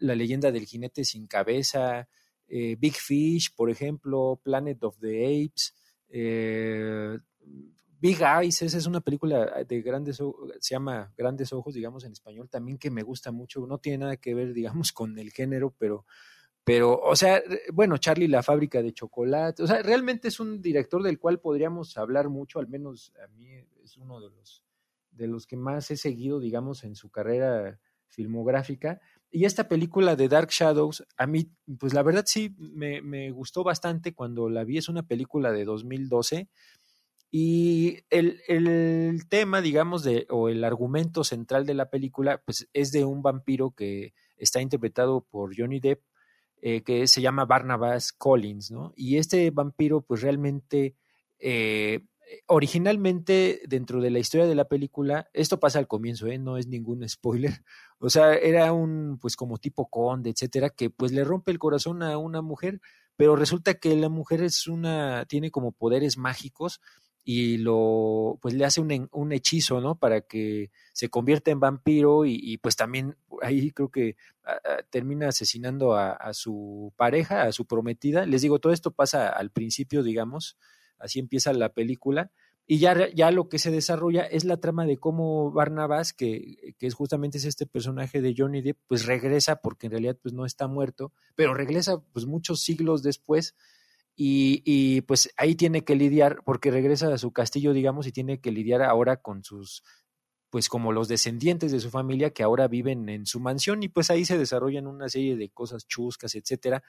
La leyenda del jinete sin cabeza, eh, Big Fish, por ejemplo, Planet of the Apes, Big Eyes, esa es una película de grandes, se llama Grandes Ojos, digamos en español, también que me gusta mucho, no tiene nada que ver, digamos, con el género, pero, pero, o sea, bueno, Charlie, la fábrica de chocolate, o sea, realmente es un director del cual podríamos hablar mucho, al menos a mí es uno de los, de los que más he seguido, digamos, en su carrera filmográfica. Y esta película de Dark Shadows, a mí, pues la verdad sí, me, me gustó bastante cuando la vi, es una película de 2012 y el, el, tema, digamos, de, o el argumento central de la película, pues es de un vampiro que está interpretado por Johnny Depp, eh, que se llama Barnabas Collins, ¿no? Y este vampiro, pues realmente, eh, originalmente dentro de la historia de la película, esto pasa al comienzo, ¿eh? No es ningún spoiler, o sea, era un, pues como tipo conde, etcétera, que pues le rompe el corazón a una mujer, pero resulta que la mujer es una, tiene como poderes mágicos, y lo pues le hace un, un, hechizo, ¿no? Para que se convierta en vampiro y, pues también ahí creo que termina asesinando a, a, su pareja, a su prometida. Les digo, todo esto pasa al principio, digamos, así empieza la película. Y ya, ya lo que se desarrolla es la trama de cómo Barnabas, que, que es justamente es este personaje de Johnny Depp, pues regresa, porque en realidad pues no está muerto, pero regresa pues muchos siglos después y, y, pues ahí tiene que lidiar, porque regresa a su castillo, digamos, y tiene que lidiar ahora con sus, pues como los descendientes de su familia que ahora viven en su mansión y pues ahí se desarrollan una serie de cosas chuscas, etcétera.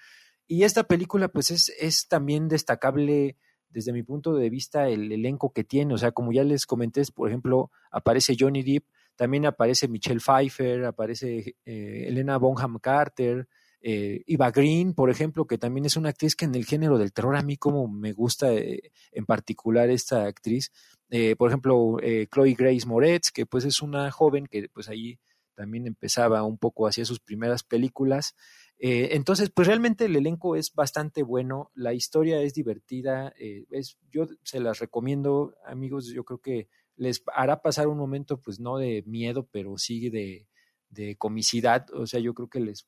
Y esta película pues es, es también destacable desde mi punto de vista el elenco que tiene, o sea, como ya les comenté, por ejemplo, aparece Johnny Depp, también aparece Michelle Pfeiffer, aparece eh, Elena Bonham Carter, eh, Eva Green, por ejemplo, que también es una actriz que en el género del terror a mí como me gusta eh, en particular esta actriz. Eh, por ejemplo, eh, Chloe Grace Moretz, que pues es una joven que pues ahí también empezaba un poco hacia sus primeras películas. Entonces, pues realmente el elenco es bastante bueno, la historia es divertida, es, yo se las recomiendo, amigos, yo creo que les hará pasar un momento, pues no de miedo, pero sí de, de comicidad, o sea, yo creo que les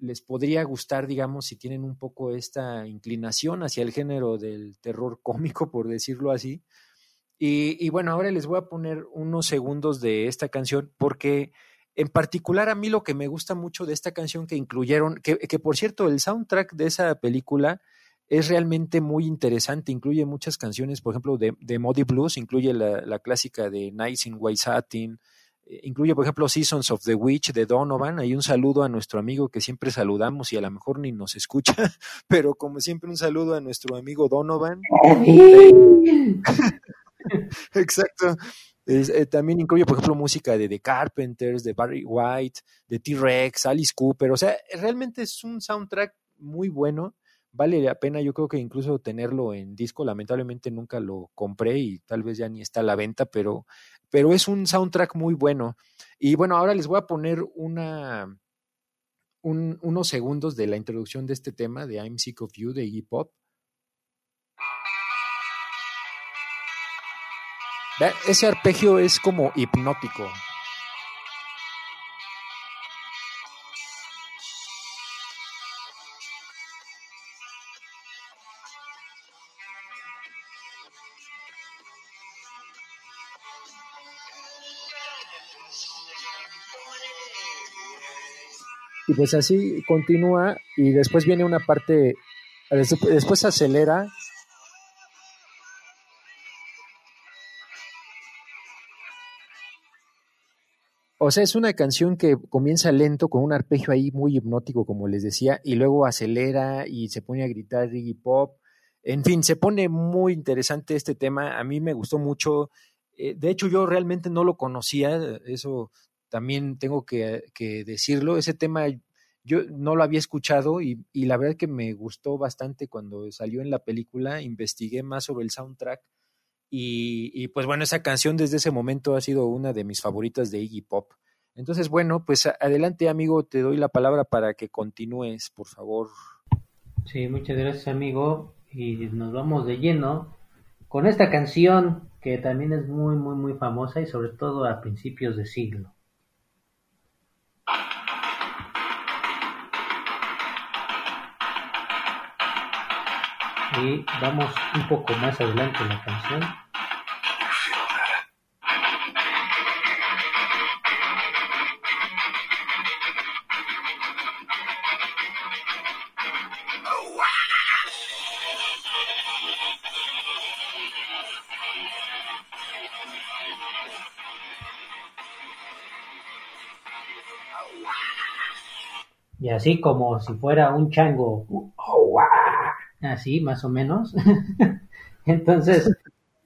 les podría gustar, digamos, si tienen un poco esta inclinación hacia el género del terror cómico, por decirlo así. Y, y, bueno, ahora les voy a poner unos segundos de esta canción porque en particular a mí lo que me gusta mucho de esta canción que incluyeron, que, por cierto, el soundtrack de esa película es realmente muy interesante, incluye muchas canciones, por ejemplo, de, de Blues, incluye la, la clásica de Nights in White Satin, incluye, por ejemplo, Seasons of the Witch de Donovan. Hay un saludo a nuestro amigo que siempre saludamos y a lo mejor ni nos escucha, pero como siempre un saludo a nuestro amigo Donovan. Exacto. Eh, también incluye, por ejemplo, música de The Carpenters, de Barry White, de T-Rex, Alice Cooper. O sea, realmente es un soundtrack muy bueno. Vale la pena, yo creo que incluso tenerlo en disco. Lamentablemente nunca lo compré y tal vez ya ni está a la venta, pero pero es un soundtrack muy bueno. Y bueno, ahora les voy a poner una, un, unos segundos de la introducción de este tema de I'm Sick of You de Iggy Pop. Ese arpegio es como hipnótico. Y pues así continúa y después viene una parte, después acelera. O sea, es una canción que comienza lento con un arpegio ahí muy hipnótico, como les decía, y luego acelera y se pone a gritar Iggy Pop. En fin, se pone muy interesante este tema. A mí me gustó mucho. Eh, de hecho, yo realmente no lo conocía. Eso también tengo que, decirlo, ese tema yo no lo había escuchado y, y, la verdad que me gustó bastante cuando salió en la película, investigué más sobre el soundtrack y, y, pues bueno, esa canción desde ese momento ha sido una de mis favoritas de Iggy Pop. Entonces, bueno, pues adelante amigo, te doy la palabra para que continúes, por favor. Sí, muchas gracias amigo y nos vamos de lleno con esta canción que también es muy, muy, muy famosa y sobre todo a principios de siglo. que vamos un poco más adelante en la canción. Y así como si fuera un chango así más o menos. Entonces,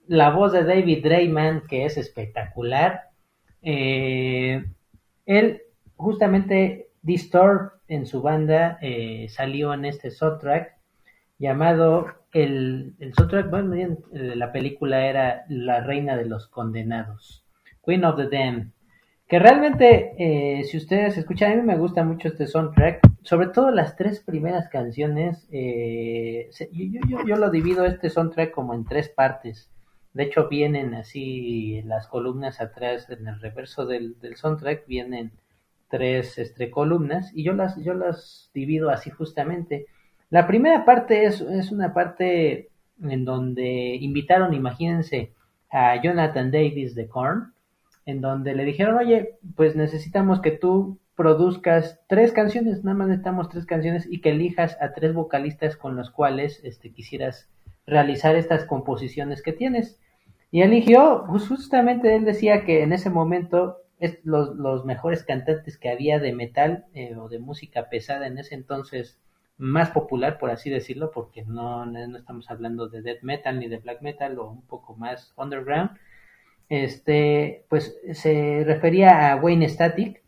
la voz de David Drayman, que es espectacular, eh, él justamente Distort en su banda eh, salió en este soundtrack llamado el, el soundtrack, bueno, la película era La Reina de los Condenados, Queen of the Damned. Que realmente, eh, si ustedes escuchan, a mí me gusta mucho este soundtrack, sobre todo las tres primeras canciones. Eh, yo, yo, yo, lo divido este soundtrack como en tres partes. De hecho, vienen así las columnas atrás, en el reverso del, del soundtrack, vienen tres este, columnas y yo las, yo las divido así justamente. La primera parte es, es una parte en donde invitaron, imagínense, a Jonathan Davis de Korn, en donde le dijeron, oye, pues necesitamos que tú produzcas tres canciones, nada más necesitamos tres canciones y que elijas a tres vocalistas con los cuales este, quisieras realizar estas composiciones que tienes. Y eligió, pues justamente él decía que en ese momento es los, los mejores cantantes que había de metal eh, o de música pesada en ese entonces más popular, por así decirlo, porque no, no estamos hablando de death metal ni de black metal o un poco más underground, este, pues se refería a Wayne Static,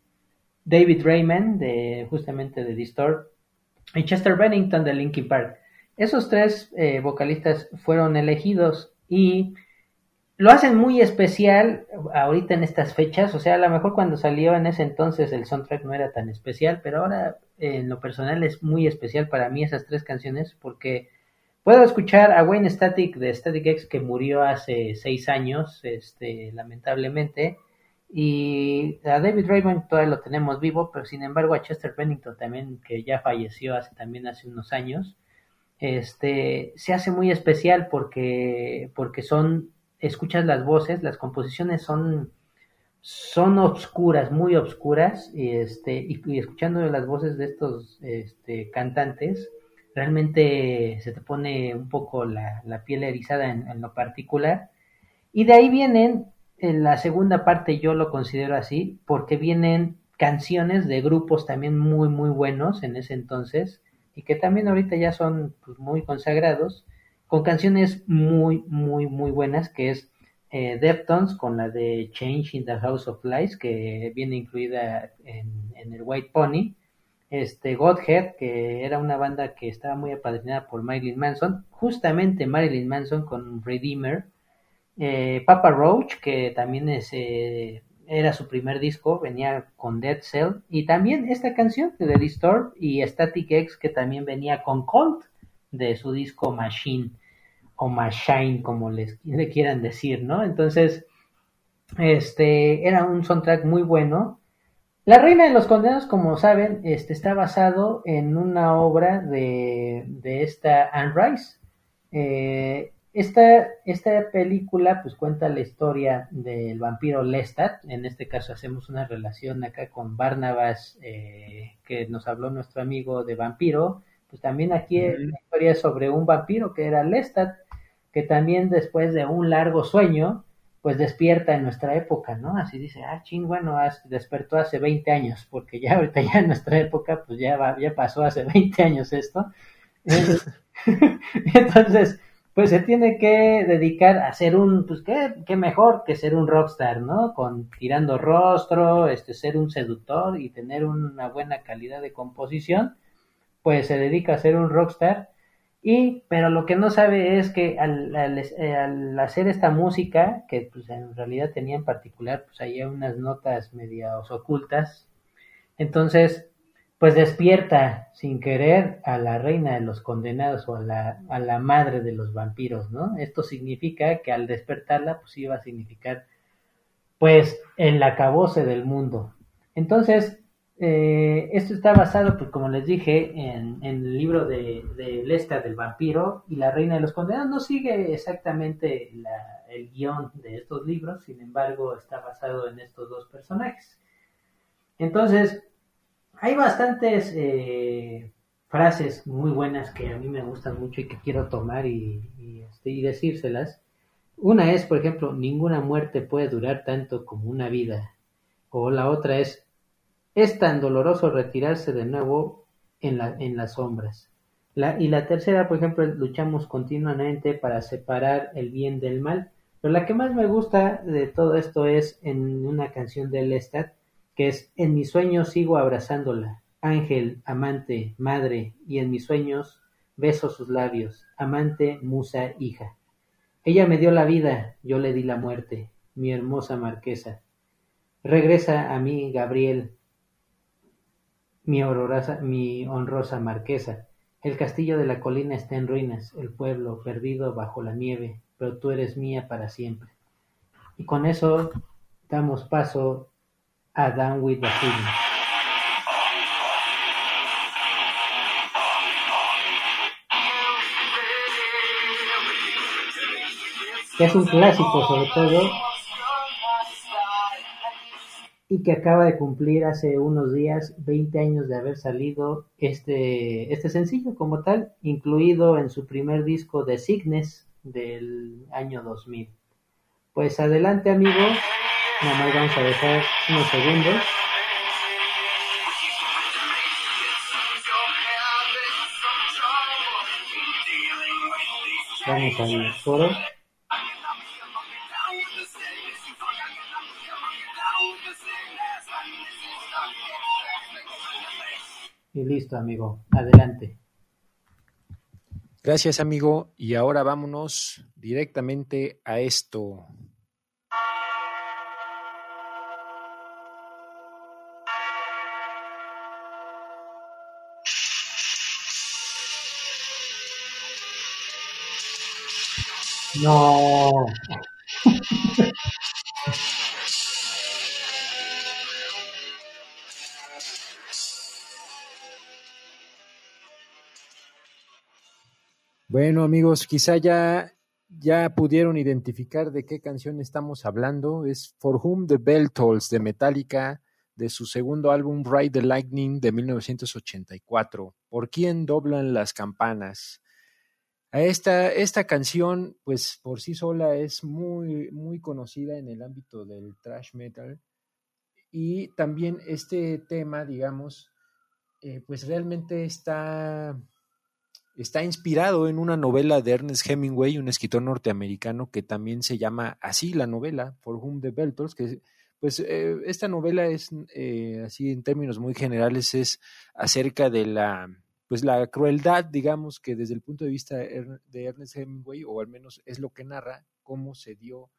David Raymond, de, justamente de Distort, y Chester Bennington de Linkin Park. Esos tres eh, vocalistas fueron elegidos y lo hacen muy especial ahorita en estas fechas, o sea, a lo mejor cuando salió en ese entonces el soundtrack no era tan especial, pero ahora en lo personal es muy especial para mí esas tres canciones porque puedo escuchar a Wayne Static de Static X que murió hace seis años, este, lamentablemente, y a David Raymond todavía lo tenemos vivo, pero sin embargo a Chester Bennington también, que ya falleció hace también hace unos años, este, se hace muy especial porque, porque son escuchas las voces, las composiciones son, son obscuras, muy obscuras, y, este, y, escuchando las voces de estos este, cantantes, realmente se te pone un poco la, la piel erizada en, en, lo particular. Y de ahí vienen, en la segunda parte yo lo considero así, porque vienen canciones de grupos también muy, muy buenos en ese entonces, y que también ahorita ya son pues, muy consagrados, con canciones muy, muy, muy buenas, que es eh, Deftones con la de Change in the House of Lies, que viene incluida en, en, el White Pony. Este Godhead, que era una banda que estaba muy apadrinada por Marilyn Manson, justamente Marilyn Manson con Redeemer. Eh, Papa Roach, que también es, eh, era su primer disco, venía con Dead Cell. Y también esta canción de Distort y Static X, que también venía con Cult de su disco Machine o Machine, como les, le quieran decir, ¿no? Entonces, este, era un soundtrack muy bueno. La Reina de los Condenados, como saben, este, está basado en una obra de, de esta Anne Rice. Eh, esta, esta película pues cuenta la historia del vampiro Lestat, en este caso hacemos una relación acá con Barnabas, eh, que nos habló nuestro amigo de vampiro, pues también aquí es una historia sobre un vampiro que era Lestat, que también después de un largo sueño, pues despierta en nuestra época, ¿no? Así dice, ah, ching, bueno, despertó hace 20 años, porque ya ahorita ya en nuestra época, pues ya, va, ya pasó hace 20 años esto. Entonces, pues se tiene que dedicar a ser un, pues qué, qué mejor que ser un rockstar, ¿no? Con tirando rostro, este, ser un seductor y tener una buena calidad de composición pues se dedica a ser un rockstar. Y, pero lo que no sabe es que eh, al hacer esta música, que pues en realidad tenía en particular, pues hay unas notas medias ocultas, entonces, pues despierta sin querer a la reina de los condenados o a la, a la madre de los vampiros, ¿no? Esto significa que al despertarla, pues iba a significar, pues, el acabose del mundo. Entonces, eh, esto está basado, pues como les dije, en, el libro de, de del vampiro y la reina de los condenados. No sigue exactamente el guion de estos libros, sin embargo está basado en estos dos personajes. Entonces, hay bastantes eh, frases muy buenas que a mí me gustan mucho y que quiero tomar y, y, este, y decírselas. Una es, por ejemplo, ninguna muerte puede durar tanto como una vida. O la otra es, Es tan doloroso retirarse de nuevo en, la, en las sombras. Y la tercera, por ejemplo, luchamos continuamente para separar el bien del mal. Pero la que más me gusta de todo esto es en una canción de Lestat, que es En mis sueños sigo abrazándola, ángel, amante, madre, y en mis sueños beso sus labios, amante, musa, hija. Ella me dio la vida, yo le di la muerte, mi hermosa marquesa. Regresa a mí, Gabriel, mi, mi honrosa marquesa. El castillo de la colina está en ruinas, el pueblo perdido bajo la nieve, pero tú eres mía para siempre. Y con eso damos paso a Down with es un clásico sobre todo y que acaba de cumplir hace unos días 20 años de haber salido este, este sencillo como tal, incluido en su primer disco de Signes del año 2000. Pues adelante amigos, nada más vamos a dejar unos segundos. Vamos al foro. Y listo, amigo. Adelante. Gracias, amigo. Y ahora vámonos directamente a esto. No. Bueno, amigos, quizá ya, ya pudieron identificar de qué canción estamos hablando. Es For Whom the Bell Tolls de Metallica, de su segundo álbum Ride the Lightning de 1984. ¿Por quién doblan las campanas? A esta, esta canción, pues por sí sola es muy, muy conocida en el ámbito del thrash metal. Y también este tema, digamos, eh, pues realmente está está inspirado en una novela de Ernest Hemingway, un escritor norteamericano que también se llama así la novela, For Whom the Bell Tolls, que pues eh, esta novela es eh, así en términos muy generales es acerca de la pues la crueldad, digamos que desde el punto de vista de Ernest Hemingway, o al menos es lo que narra, cómo se dio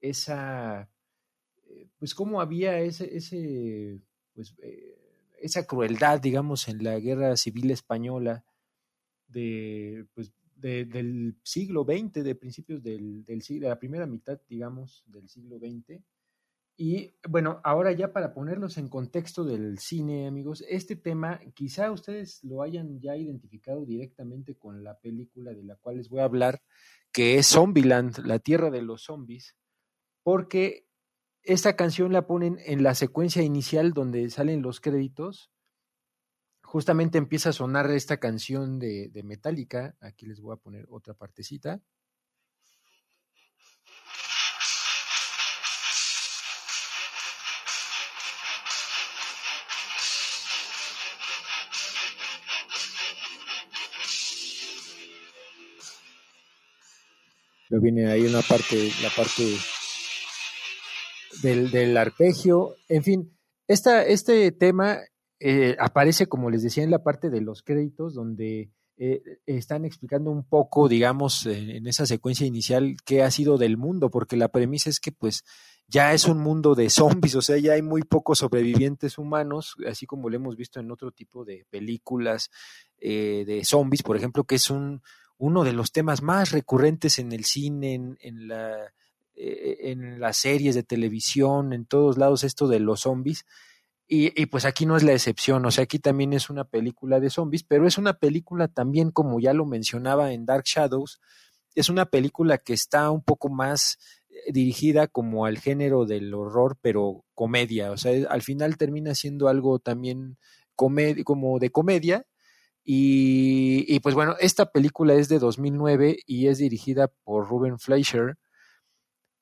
esa, eh, pues cómo había ese, ese pues esa crueldad, digamos, en la guerra civil española, pues, del siglo XX, de principios de la primera mitad, digamos, del siglo XX. Y bueno, ahora ya para ponerlos en contexto del cine, amigos, este tema quizá ustedes lo hayan ya identificado directamente con la película de la cual les voy a hablar, que es Zombieland, la tierra de los zombies, porque esta canción la ponen en la secuencia inicial donde salen los créditos justamente empieza a sonar esta canción de, de Metallica. Aquí les voy a poner otra partecita. Lo viene ahí una parte, la parte del, del arpegio. En fin, esta, este tema eh, aparece, como les decía, en la parte de los créditos, donde eh, están explicando un poco, digamos, en esa secuencia inicial, qué ha sido del mundo, porque la premisa es que, pues, ya es un mundo de zombies, o sea, ya hay muy pocos sobrevivientes humanos, así como lo hemos visto en otro tipo de películas eh, de zombies, por ejemplo, que es un, uno de los temas más recurrentes en el cine, en, la en las series de televisión, en todos lados esto de los zombies, y, pues aquí no es la excepción, o sea, aquí también es una película de zombies, pero es una película también, como ya lo mencionaba en Dark Shadows, es una película que está un poco más eh, dirigida como al género del horror, pero comedia, o sea, al final termina siendo algo también como de comedia. Y, y, pues bueno, esta película es de 2009 y es dirigida por Ruben Fleischer,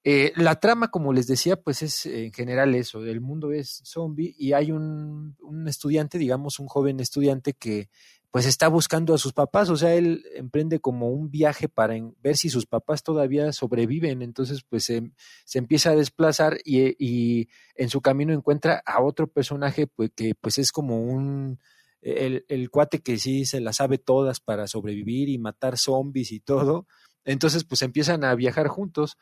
Eh, la trama, como les decía, pues es en general eso, el mundo es zombie y hay un, un estudiante, digamos, un joven estudiante que pues está buscando a sus papás, o sea, él emprende como un viaje para ver si sus papás todavía sobreviven, entonces pues se, se empieza a desplazar y, en su camino encuentra a otro personaje pues, que pues es como un, el, el, cuate que sí se la sabe todas para sobrevivir y matar zombies y todo, entonces pues empiezan a viajar juntos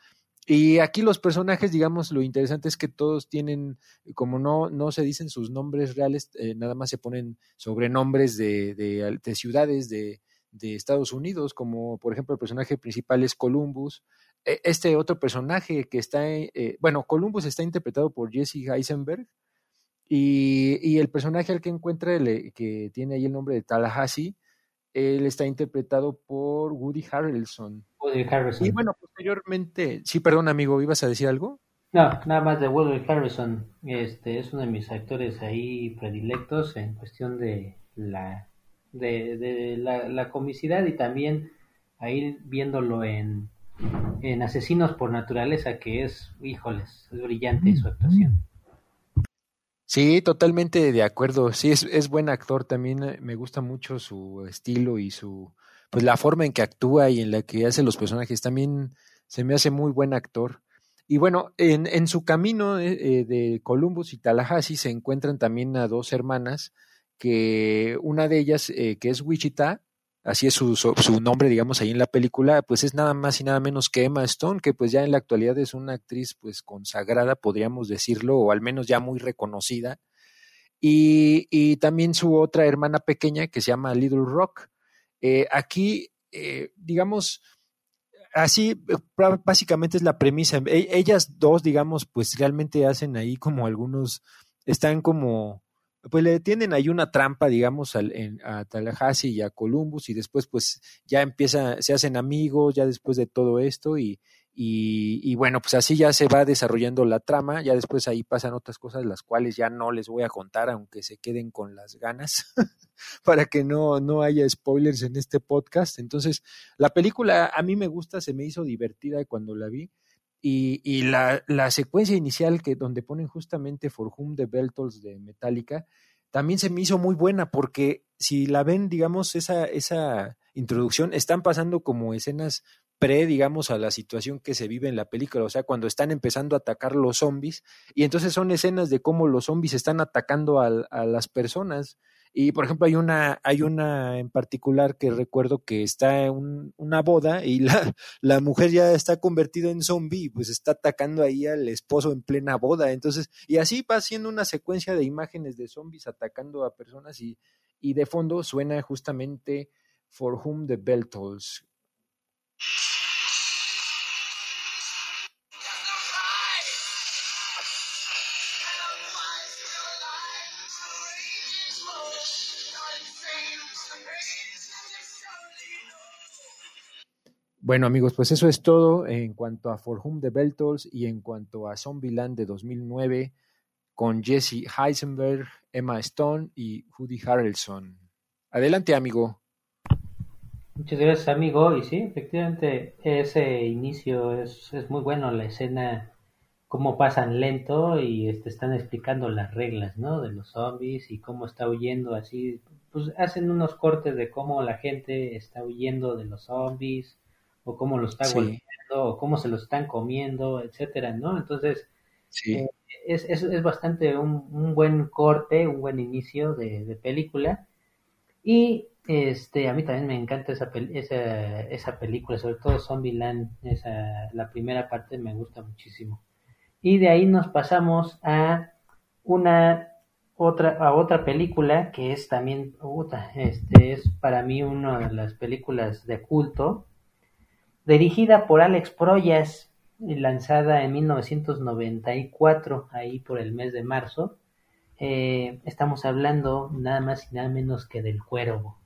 y aquí los personajes, digamos, lo interesante es que todos tienen, como no, no se dicen sus nombres reales, eh, nada más se ponen sobrenombres de, de, de ciudades de, de, Estados Unidos, como por ejemplo el personaje principal es Columbus. E, este otro personaje que está, eh, bueno, Columbus está interpretado por Jesse Heisenberg y, y el personaje al que encuentra, que tiene ahí el nombre de Tallahassee, él está interpretado por Woody Harrelson. Woody Harrelson. Y bueno, posteriormente, sí, perdón amigo, ¿ibas a decir algo? No, nada más de Woody Harrelson. Este es uno de mis actores ahí predilectos en cuestión de la de, de la, la, comicidad y también ahí viéndolo en, en Asesinos por Naturaleza, que es, híjoles, es brillante su actuación. Sí, totalmente de acuerdo. Sí, es, es buen actor. También eh, me gusta mucho su estilo y su, pues la forma en que actúa y en la que hace los personajes. También se me hace muy buen actor. Y bueno, en, en su camino eh, eh de Columbus y Tallahassee se encuentran también a dos hermanas, que una de ellas, eh, que es Wichita, así es su, su, nombre, digamos, ahí en la película, pues es nada más y nada menos que Emma Stone, que pues ya en la actualidad es una actriz pues consagrada, podríamos decirlo, o al menos ya muy reconocida. Y, y también su otra hermana pequeña que se llama Little Rock. Eh, aquí, eh, digamos, así básicamente es la premisa. E ellas dos, digamos, pues realmente hacen ahí como algunos, están como pues le tienden ahí una trampa, digamos, al, en, a Tallahassee y a Columbus y después pues ya empieza, se hacen amigos ya después de todo esto y, y, bueno, pues así ya se va desarrollando la trama, ya después ahí pasan otras cosas las cuales ya no les voy a contar, aunque se queden con las ganas, para que no, no haya spoilers en este podcast. Entonces, la película a mí me gusta, se me hizo divertida cuando la vi. Y, y la, la, secuencia inicial que donde ponen justamente For Whom the Bell Tolls de Metallica, también se me hizo muy buena porque si la ven, digamos, esa, esa introducción, están pasando como escenas pre, digamos, a la situación que se vive en la película, o sea, cuando están empezando a atacar los zombies, y entonces son escenas de cómo los zombies están atacando a, las personas, y por ejemplo, hay una, hay una en particular que recuerdo que está en un, una boda y la, la mujer ya está convertida en zombie, pues está atacando ahí al esposo en plena boda. Entonces, y así va haciendo una secuencia de imágenes de zombies atacando a personas y, y de fondo suena justamente For Whom the Bell Tolls. Bueno amigos, pues eso es todo en cuanto a For Whom the Bell y en cuanto a Zombieland de 2009 con Jesse Heisenberg, Emma Stone y Woody Harrelson. Adelante amigo. Muchas gracias amigo y sí, efectivamente ese inicio es, es muy bueno, la escena cómo pasan lento y te este, están explicando las reglas, ¿no? De los zombies y cómo está huyendo así, pues hacen unos cortes de cómo la gente está huyendo de los zombies o cómo lo está sí. golpeando, o cómo se lo están comiendo, etcétera, ¿no? Entonces, sí. eh, es, es, es, bastante un, un, buen corte, un buen inicio de, de, película. Y este, a mí también me encanta esa, esa, esa película, sobre todo Zombieland, esa, la primera parte me gusta muchísimo. Y de ahí nos pasamos a una otra a otra película que es también este es para mí una de las películas de culto dirigida por Alex Proyas lanzada en 1994, ahí por el mes de marzo. Eh, estamos hablando nada más y nada menos que del cuervo.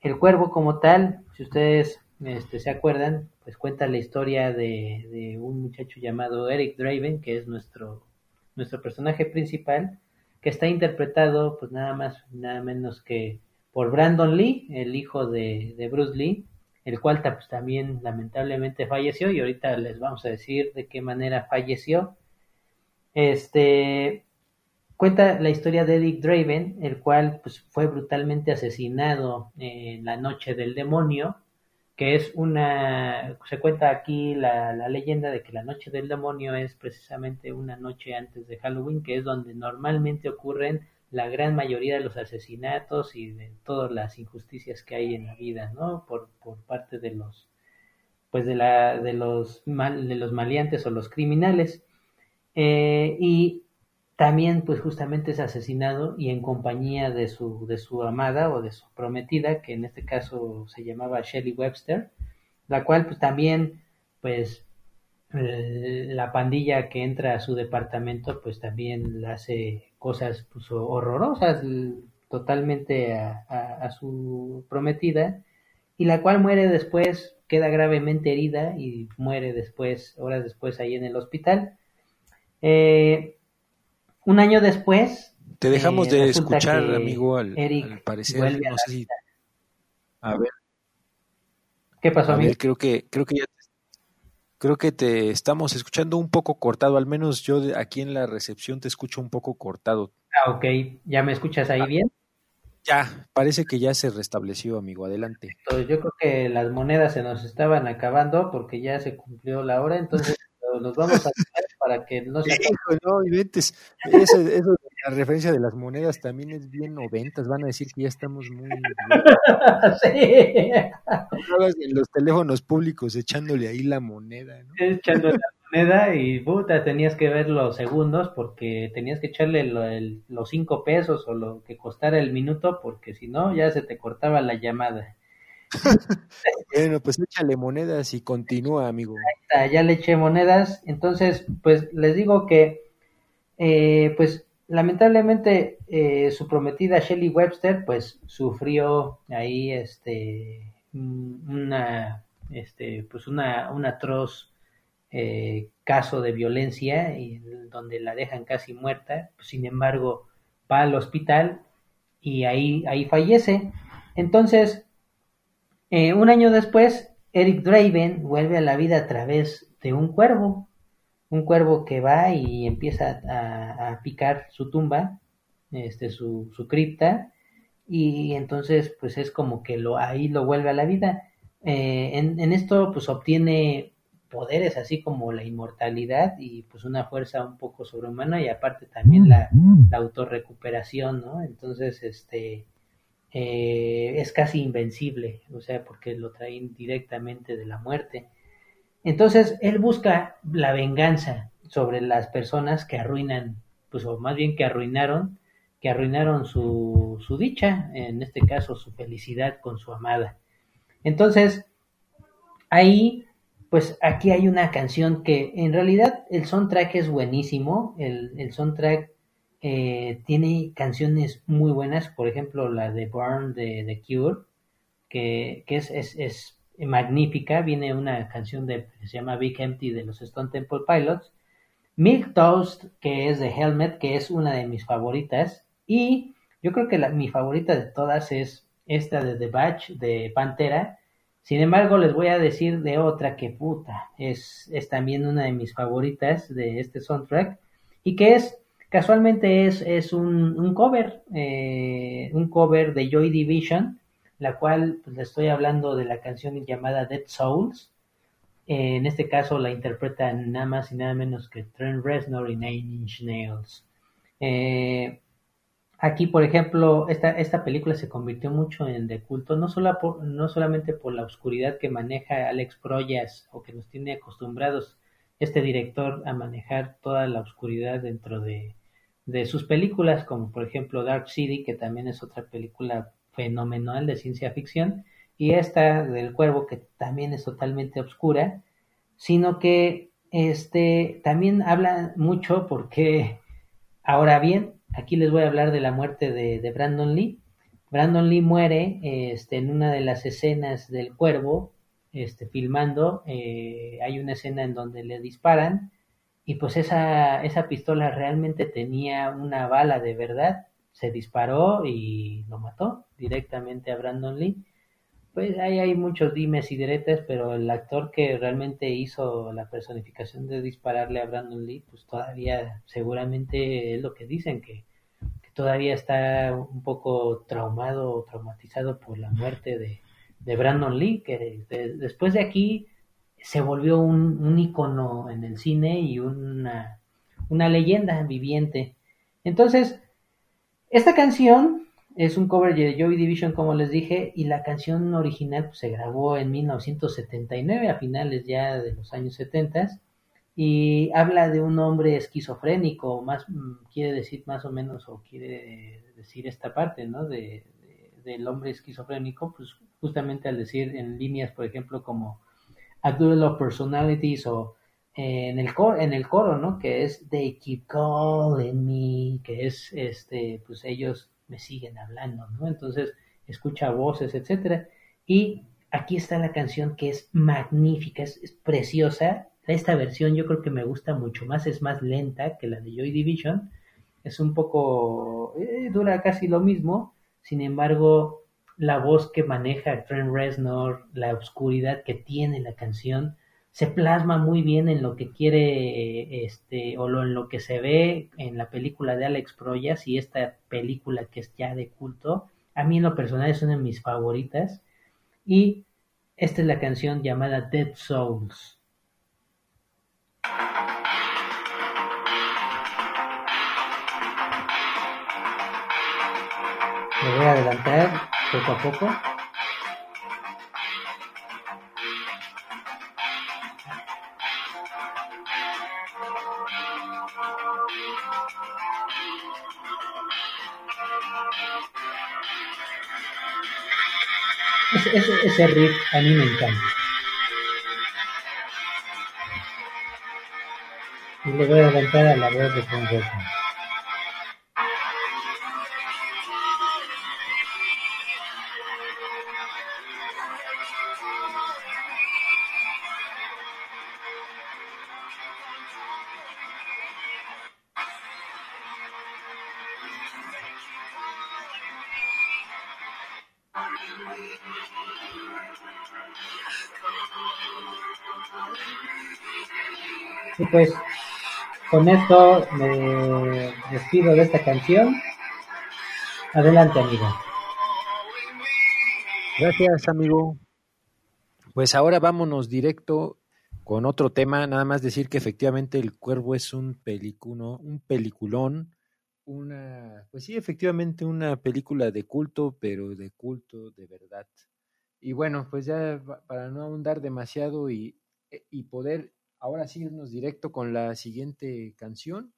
El cuervo como tal, si ustedes este, se acuerdan, pues cuenta la historia de, de, un muchacho llamado Eric Draven, que es nuestro, nuestro personaje principal, que está interpretado pues nada más nada menos que por Brandon Lee, el hijo de, de Bruce Lee, el cual pues, también lamentablemente falleció y ahorita les vamos a decir de qué manera falleció. Este cuenta la historia de Eric Draven, el cual pues, fue brutalmente asesinado en la noche del demonio, que es una, se cuenta aquí la, la leyenda de que la noche del demonio es precisamente una noche antes de Halloween, que es donde normalmente ocurren la gran mayoría de los asesinatos y de todas las injusticias que hay en la vida, ¿no? Por, por parte de los, pues de la, de los mal, de los maleantes o los criminales. Eh, y también, pues justamente es asesinado y en compañía de su, de su amada o de su prometida, que en este caso se llamaba Shelley Webster, la cual pues también, pues la pandilla que entra a su departamento, pues también hace cosas pues, horrorosas totalmente a, su prometida y la cual muere después, queda gravemente herida y muere después, horas después ahí en el hospital. Eh, un año después... Te dejamos eh, de escuchar, amigo, al, parecer. No sé si... A ver. ¿Qué pasó, a Ver, creo que, creo que ya Creo que te estamos escuchando un poco cortado, al menos yo aquí en la recepción te escucho un poco cortado. Ah, ok, ¿ya me escuchas ahí bien? Ya, parece que ya se restableció, amigo, adelante. Entonces, yo creo que las monedas se nos estaban acabando porque ya se cumplió la hora, entonces nos vamos a para que no se... no, Eso, eso la referencia de las monedas también es bien noventas, van a decir que ya estamos muy... sí. En los teléfonos públicos echándole ahí la moneda, ¿no? Echándole la moneda y puta, tenías que ver los segundos porque tenías que echarle los cinco pesos o lo que costara el minuto porque si no ya se te cortaba la llamada. bueno, pues échale monedas y continúa, amigo. Ahí está, ya le eché monedas, entonces pues les digo que eh, pues lamentablemente eh, su prometida Shelley Webster pues sufrió ahí este una este pues una un atroz eh, caso de violencia y donde la dejan casi muerta. Sin embargo va al hospital y ahí ahí fallece. Entonces eh, un año después Eric Draven vuelve a la vida a través de un cuervo un cuervo que va y empieza a, picar su tumba, este, su, su, cripta, y entonces pues es como que lo, ahí lo vuelve a la vida. Eh, en, en, esto pues obtiene poderes así como la inmortalidad y pues una fuerza un poco sobrehumana y aparte también la, la autorrecuperación, ¿no? Entonces este eh, es casi invencible, o sea, porque lo traen directamente de la muerte. Entonces, él busca la venganza sobre las personas que arruinan, pues, o más bien que arruinaron, que arruinaron su, su dicha, en este caso su felicidad con su amada. Entonces, ahí, pues aquí hay una canción que en realidad el soundtrack es buenísimo, el, el soundtrack eh, tiene canciones muy buenas, por ejemplo la de Burn de The Cure, que, que es, es, es magnífica. Viene una canción de, que se llama Big Empty de los Stone Temple Pilots. Milk Toast, que es de Helmet, que es una de mis favoritas. Y yo creo que la, mi favorita de todas es esta de The Batch de Pantera. Sin embargo, les voy a decir de otra que puta, es, es también una de mis favoritas de este soundtrack. Y que es, casualmente es, es un, cover, eh, un cover de Joy Division la cual pues, le estoy hablando de la canción llamada Dead Souls. en este caso la interpretan nada más y nada menos que Trent Reznor y Nine Inch Nails. Eh, aquí, por ejemplo, esta, esta película se convirtió mucho en de culto, no, por, no solamente por la oscuridad que maneja Alex Proyas o que nos tiene acostumbrados este director a manejar toda la oscuridad dentro de, de sus películas, como por ejemplo Dark City, que también es otra película fenomenal de ciencia ficción, y esta del cuervo que también es totalmente oscura, sino que este también habla mucho porque ahora bien, aquí les voy a hablar de la muerte de, Brandon Lee. Brandon Lee muere este, en una de las escenas del cuervo, este, filmando, eh, hay una escena en donde le disparan y pues esa, esa pistola realmente tenía una bala de verdad se disparó y lo mató directamente a Brandon Lee. pues ahí hay muchos dimes y diretes, pero el actor que realmente hizo la personificación de dispararle a Brandon Lee, pues todavía seguramente es lo que dicen, que, todavía está un poco traumado o traumatizado por la muerte de, de Brandon Lee, que después de aquí se volvió un, un ícono en el cine y una, una leyenda viviente. Entonces, esta canción es un cover de Joy Division, como les dije, y la canción original pues, se grabó en 1979, a finales ya de los años 70, y habla de un hombre esquizofrénico, más mm, quiere decir más o menos, o quiere decir esta parte, ¿no? De, del hombre esquizofrénico, pues justamente al decir en líneas, por ejemplo, como A Duel of Personalities o eh, en el coro, en el coro, ¿no? Que es They Keep Calling Me, que es este, pues ellos me siguen hablando, ¿no? Entonces escucha voces, etcétera. Y aquí está la canción que es magnífica, es, preciosa. Esta versión yo creo que me gusta mucho más, es más lenta que la de Joy Division. Es un poco, eh, dura casi lo mismo. Sin embargo, la voz que maneja Trent Reznor, la oscuridad que tiene la canción, se plasma muy bien en lo que quiere este o lo, en lo que se ve en la película de Alex Proyas y esta película que es ya de culto a mí en lo personal es una de mis favoritas. Y esta es la canción llamada Dead Souls. Me voy a adelantar poco a poco Ese, ese, riff a mí me encanta. Y le voy a cantar a la voz de Tom Y pues con esto me despido de esta canción. Adelante, amigo. Gracias, amigo. Pues ahora vámonos directo con otro tema. Nada más decir que efectivamente El Cuervo es un pelicuno, un peliculón, una, pues sí, efectivamente una película de culto, pero de culto de verdad. Y bueno, pues ya para no ahondar demasiado y, y poder ahora sí irnos directo con la siguiente canción.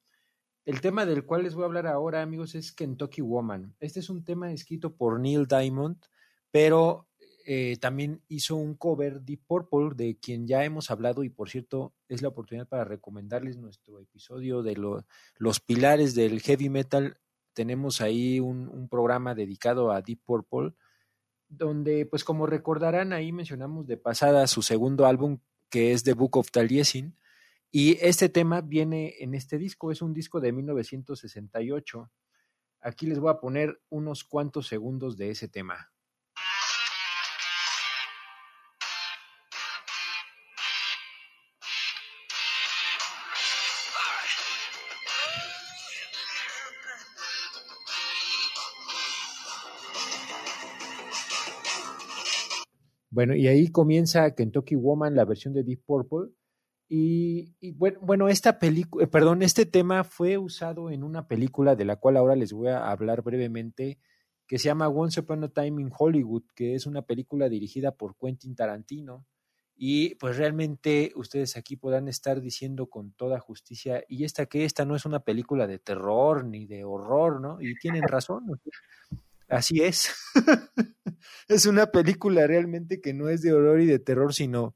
El tema del cual les voy a hablar ahora, amigos, es Kentucky Woman. Este es un tema escrito por Neil Diamond, pero eh, también hizo un cover Deep Purple, de quien ya hemos hablado, y por cierto, es la oportunidad para recomendarles nuestro episodio de los pilares del heavy metal. Tenemos ahí un, un programa dedicado a Deep Purple, donde, pues como recordarán, ahí mencionamos de pasada su segundo álbum que es The Book of Taliesin. Y este tema viene en este disco, es un disco de 1968. Aquí les voy a poner unos cuantos segundos de ese tema. Bueno, y ahí comienza Kentucky Woman, la versión de Deep Purple. Y, bueno, esta película, eh, perdón, este tema fue usado en una película de la cual ahora les voy a hablar brevemente, que se llama Once Upon a Time in Hollywood, que es una película dirigida por Quentin Tarantino. Y pues realmente ustedes aquí podrán estar diciendo con toda justicia, y esta que esta no es una película de terror ni de horror, ¿no? Y tienen razón. Así es. es una película realmente que no es de horror y de terror, sino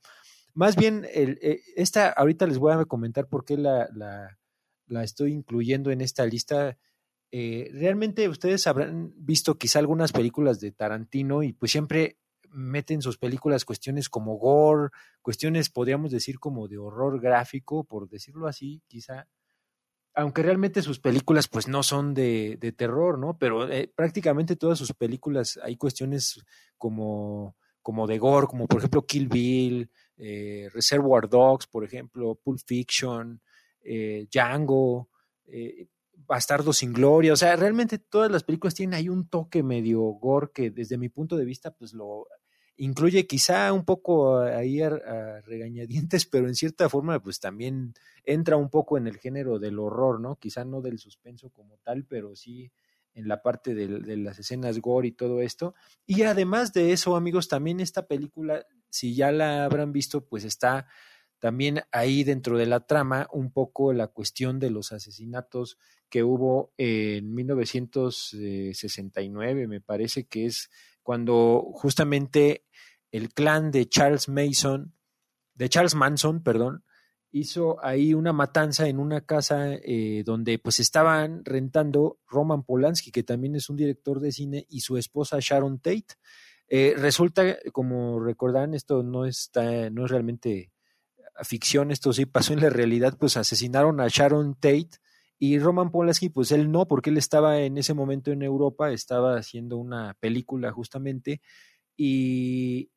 más bien, el, eh, esta, ahorita les voy a comentar por qué la, la, estoy incluyendo en esta lista. Eh, realmente ustedes habrán visto quizá algunas películas de Tarantino y pues siempre meten sus películas cuestiones como gore, cuestiones podríamos decir como de horror gráfico, por decirlo así, quizá aunque realmente sus películas pues no son de, de terror, ¿no? Pero eh, prácticamente todas sus películas hay cuestiones como, como de gore, como por ejemplo Kill Bill, eh, Reservoir Dogs, por ejemplo, Pulp Fiction, eh, Django, Bastardo sin Gloria, o sea, realmente todas las películas tienen ahí un toque medio gore que desde mi punto de vista pues lo incluye quizá un poco ahí a, regañadientes, pero en cierta forma pues también entra un poco en el género del horror, ¿no? Quizá no del suspenso como tal, pero sí en la parte de, de, las escenas gore y todo esto. Y además de eso, amigos, también esta película, si ya la habrán visto, pues está también ahí dentro de la trama un poco la cuestión de los asesinatos que hubo en 1969, me parece que es cuando justamente el clan de Charles Mason, de Charles Manson, perdón, hizo ahí una matanza en una casa eh, donde pues estaban rentando Roman Polanski, que también es un director de cine, y su esposa Sharon Tate. Eh, resulta, como recordarán, esto no está, no es realmente ficción, esto sí pasó en la realidad, pues asesinaron a Sharon Tate y Roman Polanski, pues él no, porque él estaba en ese momento en Europa, estaba haciendo una película justamente y,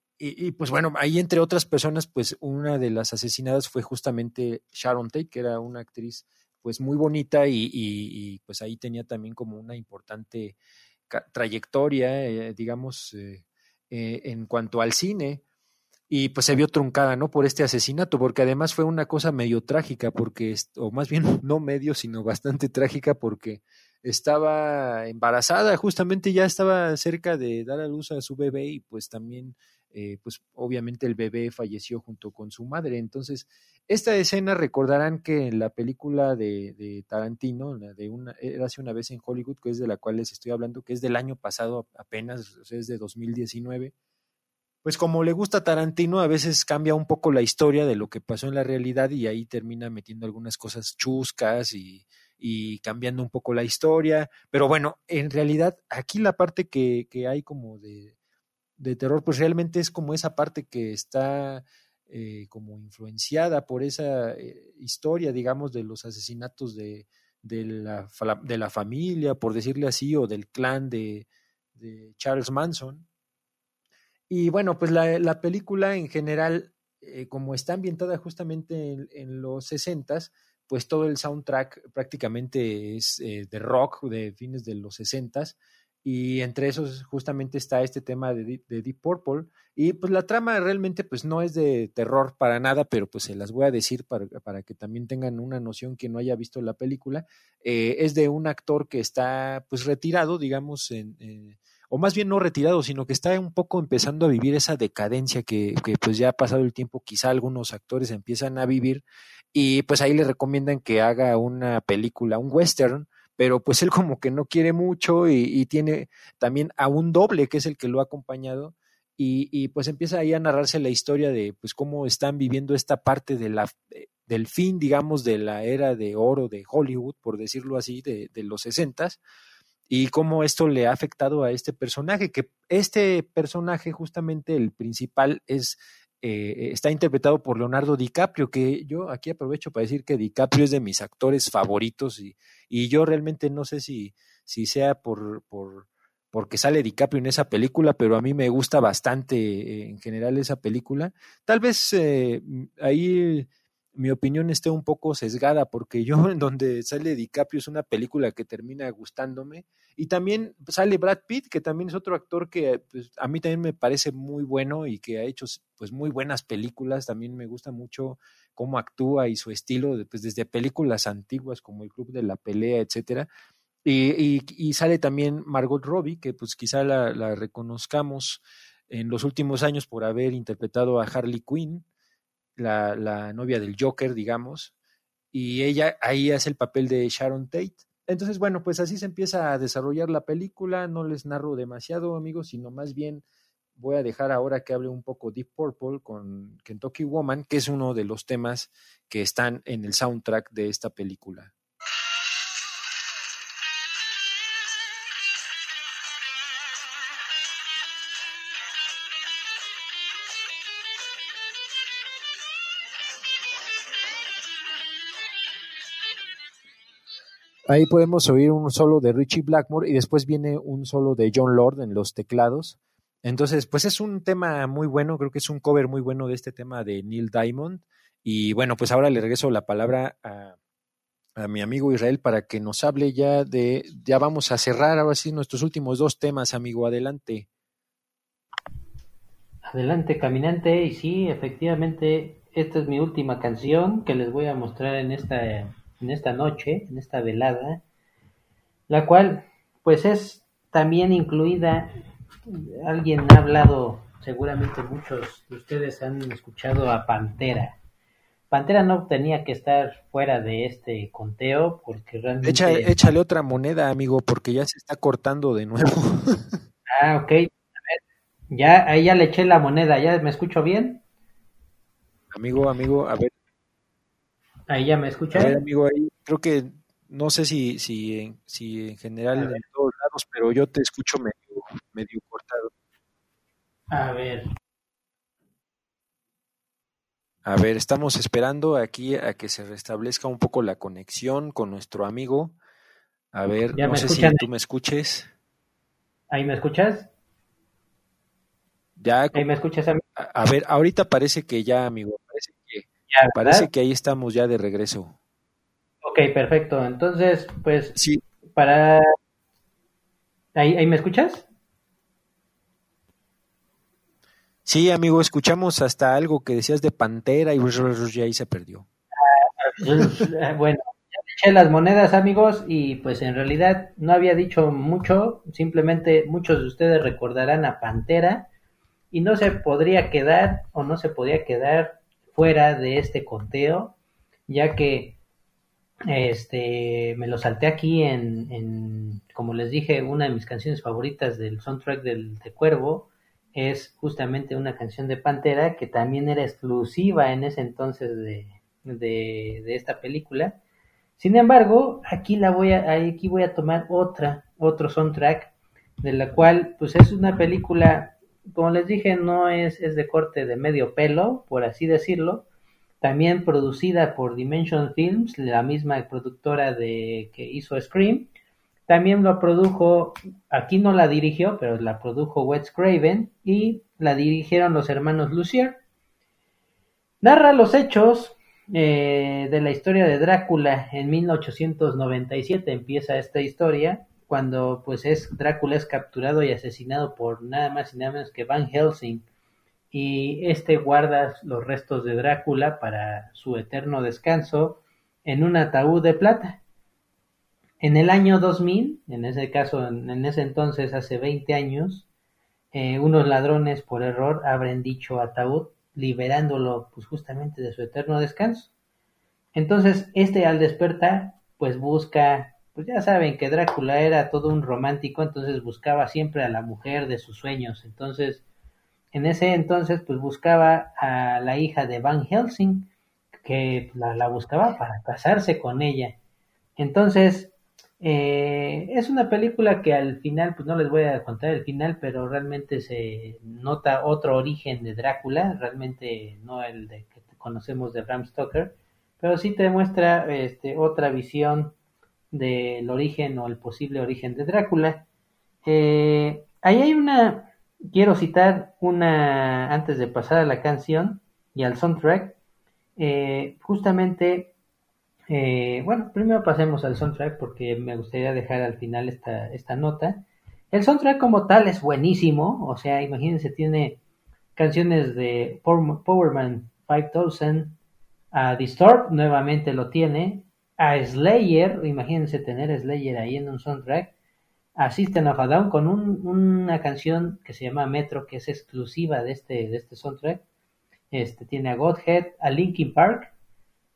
pues bueno, ahí entre otras personas, pues una de las asesinadas fue justamente Sharon Tate, que era una actriz pues muy bonita y, y pues ahí tenía también como una importante trayectoria, eh, digamos, eh, eh, en cuanto al cine y pues se vio truncada, ¿no? Por este asesinato, porque además fue una cosa medio trágica, porque, o más bien no medio, sino bastante trágica, porque estaba embarazada, justamente ya estaba cerca de dar a luz a su bebé y pues también, eh, pues obviamente el bebé falleció junto con su madre. Entonces, esta escena recordarán que en la película de, Tarantino, la de una, era hace una vez en Hollywood, que es de la cual les estoy hablando, que es del año pasado apenas, o sea, es de 2019 pues como le gusta Tarantino, a veces cambia un poco la historia de lo que pasó en la realidad y ahí termina metiendo algunas cosas chuscas y, cambiando un poco la historia. Pero bueno, en realidad aquí la parte que, que hay como de, de, terror, pues realmente es como esa parte que está eh, como influenciada por esa eh, historia, digamos, de los asesinatos de, de, la, de la familia, por decirle así, o del clan de, de Charles Manson y bueno, pues la, la película en general, eh, como está ambientada justamente en, los sesentas, pues todo el soundtrack prácticamente es eh, de rock de fines de los sesentas y entre esos justamente está este tema de, de, Deep Purple y pues la trama realmente pues no es de terror para nada pero pues se las voy a decir para, para que también tengan una noción que no haya visto la película eh, es de un actor que está pues retirado digamos en, o más bien no retirado, sino que está un poco empezando a vivir esa decadencia que, que, pues ya ha pasado el tiempo, quizá algunos actores empiezan a vivir y pues ahí le recomiendan que haga una película, un western, pero pues él como que no quiere mucho y, tiene también a un doble que es el que lo ha acompañado y, y, pues empieza ahí a narrarse la historia de pues cómo están viviendo esta parte de la del fin, digamos, de la era de oro de Hollywood, por decirlo así, de, de los sesentas, y cómo esto le ha afectado a este personaje, que este personaje justamente el principal es eh, está interpretado por Leonardo DiCaprio, que yo aquí aprovecho para decir que DiCaprio es de mis actores favoritos y, y yo realmente no sé si, si sea por, por porque sale DiCaprio en esa película, pero a mí me gusta bastante eh, en general esa película. Tal vez eh, ahí mi opinión esté un poco sesgada, porque yo en donde sale DiCaprio es una película que termina gustándome. Y también sale Brad Pitt, que también es otro actor que pues, a mí también me parece muy bueno y que ha hecho pues muy buenas películas. También me gusta mucho cómo actúa y su estilo, pues, desde películas antiguas como El Club de la Pelea, etcétera. Y, sale también Margot Robbie, que pues quizá la, la reconozcamos en los últimos años por haber interpretado a Harley Quinn la, la, novia del Joker, digamos, y ella ahí hace el papel de Sharon Tate. Entonces, bueno, pues así se empieza a desarrollar la película, no les narro demasiado, amigos, sino más bien voy a dejar ahora que hable un poco Deep Purple con Kentucky Woman, que es uno de los temas que están en el soundtrack de esta película. Ahí podemos oír un solo de Richie Blackmore y después viene un solo de John Lord en los teclados. Entonces, pues es un tema muy bueno, creo que es un cover muy bueno de este tema de Neil Diamond. Y bueno, pues ahora le regreso la palabra a, a mi amigo Israel para que nos hable ya de, ya vamos a cerrar ahora sí nuestros últimos dos temas, amigo, adelante. Adelante, caminante, y sí, efectivamente, esta es mi última canción que les voy a mostrar en esta, en esta noche, en esta velada, la cual, pues es también incluida, alguien ha hablado, seguramente muchos de ustedes han escuchado a Pantera. Pantera no tenía que estar fuera de este conteo porque realmente... Echa, échale otra moneda, amigo, porque ya se está cortando de nuevo. ah, ok. A ver, ya, ahí ya le eché la moneda, ¿ya me escucho bien? Amigo, amigo, a ver. Ahí ya me escucha. A ver, amigo, ahí creo que no sé si, si, si en general en todos lados, pero yo te escucho medio, medio cortado. A ver. A ver, estamos esperando aquí a que se restablezca un poco la conexión con nuestro amigo. A ver, ¿Ya no sé escuchan? si tú me escuches. ¿Ahí me escuchas? Ya, ¿Ahí me escuchas a mí? a, a ver, ahorita parece que ya, amigo, ¿verdad? parece que ahí estamos ya de regreso. Ok, perfecto. Entonces, pues, Sí, para... ¿Ahí, ahí me escuchas? sí, amigo, escuchamos hasta algo que decías de Pantera y ya ahí se perdió. bueno, ya le eché las monedas, amigos, y pues en realidad no había dicho mucho, simplemente muchos de ustedes recordarán a Pantera y no se podría quedar o no se podía quedar fuera de este conteo, ya que este me lo salté aquí en, como les dije, una de mis canciones favoritas del soundtrack del de Cuervo es justamente una canción de Pantera que también era exclusiva en ese entonces de, de, de esta película. Sin embargo, aquí la voy a, aquí voy a tomar otra, otro soundtrack, de la cual, pues es una película, como les dije, no es, es de corte de medio pelo, por así decirlo. También producida por Dimension Films, la misma productora de que hizo Scream. También lo produjo, aquí no la dirigió, pero la produjo Wes Craven y la dirigieron los hermanos Lucier. Narra los hechos eh, de la historia de Drácula en 1897 empieza esta historia cuando pues es Drácula es capturado y asesinado por nada más y nada menos que Van Helsing y este guarda los restos de Drácula para su eterno descanso en un ataúd de plata. En el año 2000, en ese caso, en, ese entonces, hace 20 años, eh, unos ladrones por error abren dicho ataúd, liberándolo pues justamente de su eterno descanso. Entonces, este al despertar, pues busca, pues ya saben que Drácula era todo un romántico, entonces buscaba siempre a la mujer de sus sueños. Entonces, en ese entonces, pues buscaba a la hija de Van Helsing, que la, la buscaba para casarse con ella. Entonces, eh, es una película que al final, pues no les voy a contar el final, pero realmente se nota otro origen de Drácula, realmente no el de que conocemos de Bram Stoker, pero sí te muestra este, otra visión del origen o el posible origen de Drácula. Eh, ahí hay una, quiero citar una, antes de pasar a la canción y al soundtrack, eh, justamente eh, bueno, primero pasemos al soundtrack porque me gustaría dejar al final esta, esta nota. El soundtrack como tal es buenísimo, o sea, imagínense, tiene canciones de Power- Powerman 5000, a Disturbed nuevamente lo tiene, a Slayer, imagínense tener Slayer ahí en un soundtrack, a System of a Down con un- una canción que se llama Metro, que es exclusiva de este, de este soundtrack, este, tiene a Godhead, a Linkin Park,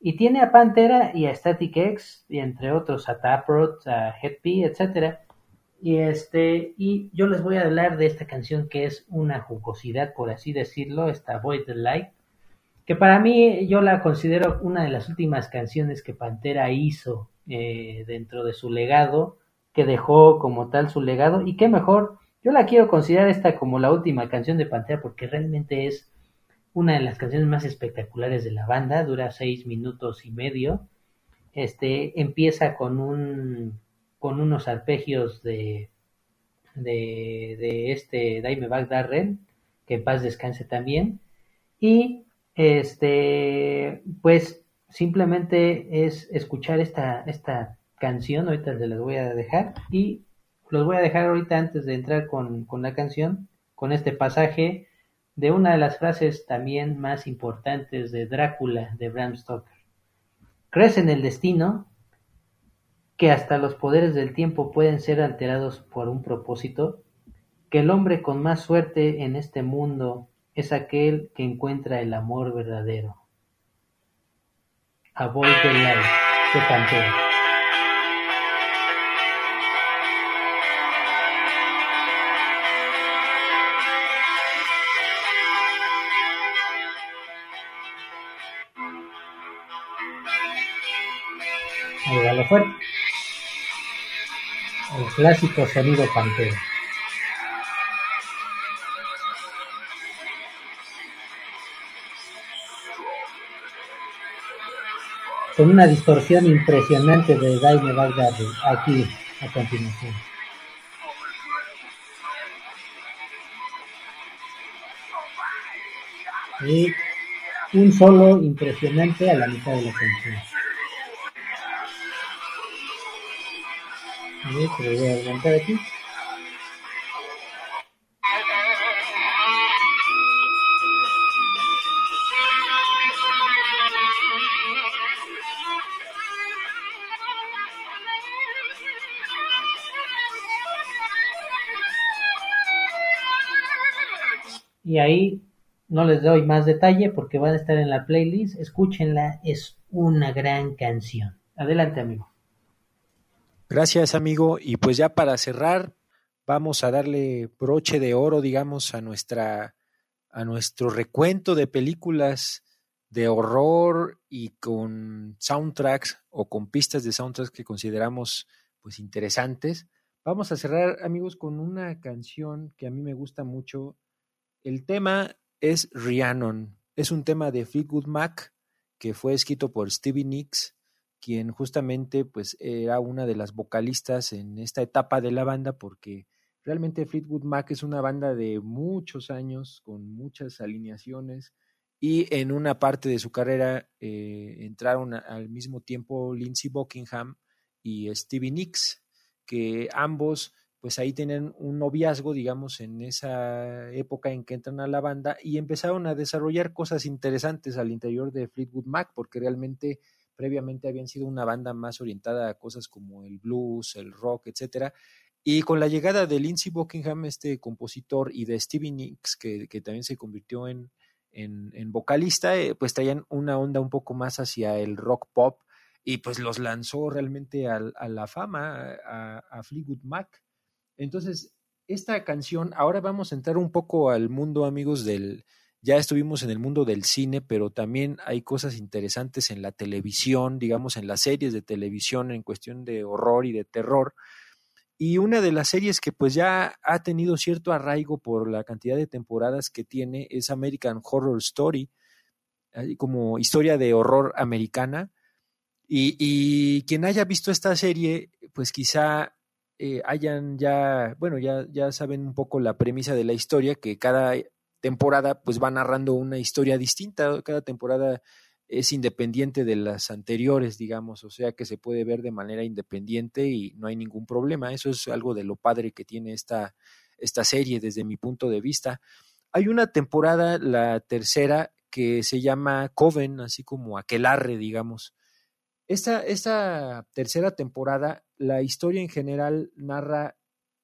y tiene a Pantera y a Static X, y entre otros a Taproot, a Headpie, etcétera. Y este, y yo les voy a hablar de esta canción que es una jugosidad, por así decirlo, esta Void the Light, que para mí yo la considero una de las últimas canciones que Pantera hizo eh, dentro de su legado, que dejó como tal su legado, y qué mejor, yo la quiero considerar esta como la última canción de Pantera porque realmente es una de las canciones más espectaculares de la banda, dura seis minutos y medio. Este empieza con un con unos arpegios de de, de este Daime Darren, que en paz descanse también. Y este, pues simplemente es escuchar esta, esta canción, ahorita se las voy a dejar, y los voy a dejar ahorita antes de entrar con, con la canción, con este pasaje de una de las frases también más importantes de Drácula de Bram Stoker. ¿Crees en el destino? que hasta los poderes del tiempo pueden ser alterados por un propósito, que el hombre con más suerte en este mundo es aquel que encuentra el amor verdadero. A Boy de Life, de Pantera. Ahí va lo fuerte el clásico sonido Pantera. Con una distorsión impresionante de Daime Baghdadi, aquí a continuación. Y un solo impresionante a la mitad de la canción. voy a adelantar aquí. No les doy más detalle porque van a estar en la playlist. Escúchenla, es una gran canción. Adelante, amigo. Gracias, amigo. Y pues ya para cerrar, vamos a darle broche de oro, digamos, a nuestra a nuestro recuento de películas de horror y con soundtracks o con pistas de soundtracks que consideramos pues interesantes. Vamos a cerrar, amigos, con una canción que a mí me gusta mucho. El tema es Rhiannon. Es un tema de Fleetwood Mac que fue escrito por Stevie Nicks quien justamente pues era una de las vocalistas en esta etapa de la banda porque realmente Fleetwood Mac es una banda de muchos años con muchas alineaciones y en una parte de su carrera eh, entraron al mismo tiempo Lindsey Buckingham y Stevie Nicks que ambos pues ahí tienen un noviazgo, digamos, en esa época en que entran a la banda y empezaron a desarrollar cosas interesantes al interior de Fleetwood Mac, porque realmente previamente habían sido una banda más orientada a cosas como el blues, el rock, etcétera. Y con la llegada de Lindsey Buckingham, este compositor, y de Stevie Nicks, que, también se convirtió en, en, vocalista, eh, pues traían una onda un poco más hacia el rock pop y pues los lanzó realmente a, la fama, a, a Fleetwood Mac. Entonces, esta canción, ahora vamos a entrar un poco al mundo, amigos, del, ya estuvimos en el mundo del cine, pero también hay cosas interesantes en la televisión, digamos, en las series de televisión en cuestión de horror y de terror. Y una de las series que pues ya ha tenido cierto arraigo por la cantidad de temporadas que tiene es American Horror Story, como historia de horror americana. Y, quien haya visto esta serie, pues quizá eh, hayan ya, bueno, ya, ya saben un poco la premisa de la historia, que cada temporada pues va narrando una historia distinta, cada temporada es independiente de las anteriores, digamos, o sea que se puede ver de manera independiente y no hay ningún problema. Eso es algo de lo padre que tiene esta, esta serie desde mi punto de vista. Hay una temporada, la tercera, que se llama Coven, así como Aquelarre, digamos. Esta, esta tercera temporada, la historia en general narra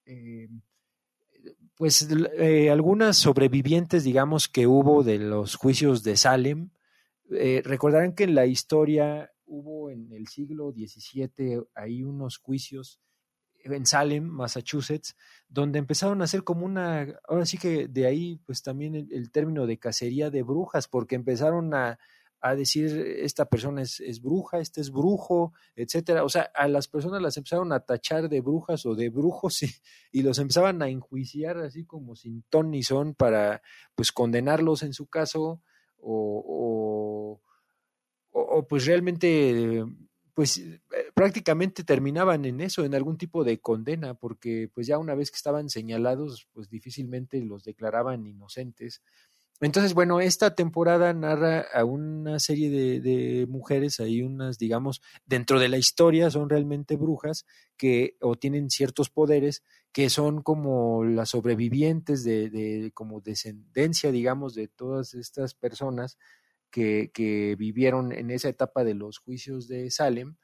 eh, pues eh, algunas sobrevivientes, digamos, que hubo de los juicios de Salem, eh, recordarán que en la historia hubo en el siglo XVII ahí unos juicios en Salem, Massachusetts, donde empezaron a hacer como una, ahora sí que de ahí pues también el término de cacería de brujas, porque empezaron a, a decir esta persona es, bruja, este es brujo, etcétera. O sea, a las personas las empezaron a tachar de brujas o de brujos y, y los empezaban a enjuiciar así como sin ton ni son para pues condenarlos en su caso o, o, o, pues realmente pues prácticamente terminaban en eso, en algún tipo de condena, porque pues ya una vez que estaban señalados, pues difícilmente los declaraban inocentes. Entonces, bueno, esta temporada narra a una serie de, mujeres, hay unas, digamos, dentro de la historia son realmente brujas que o tienen ciertos poderes que son como las sobrevivientes de, de como descendencia, digamos, de todas estas personas que, que vivieron en esa etapa de los juicios de Salem.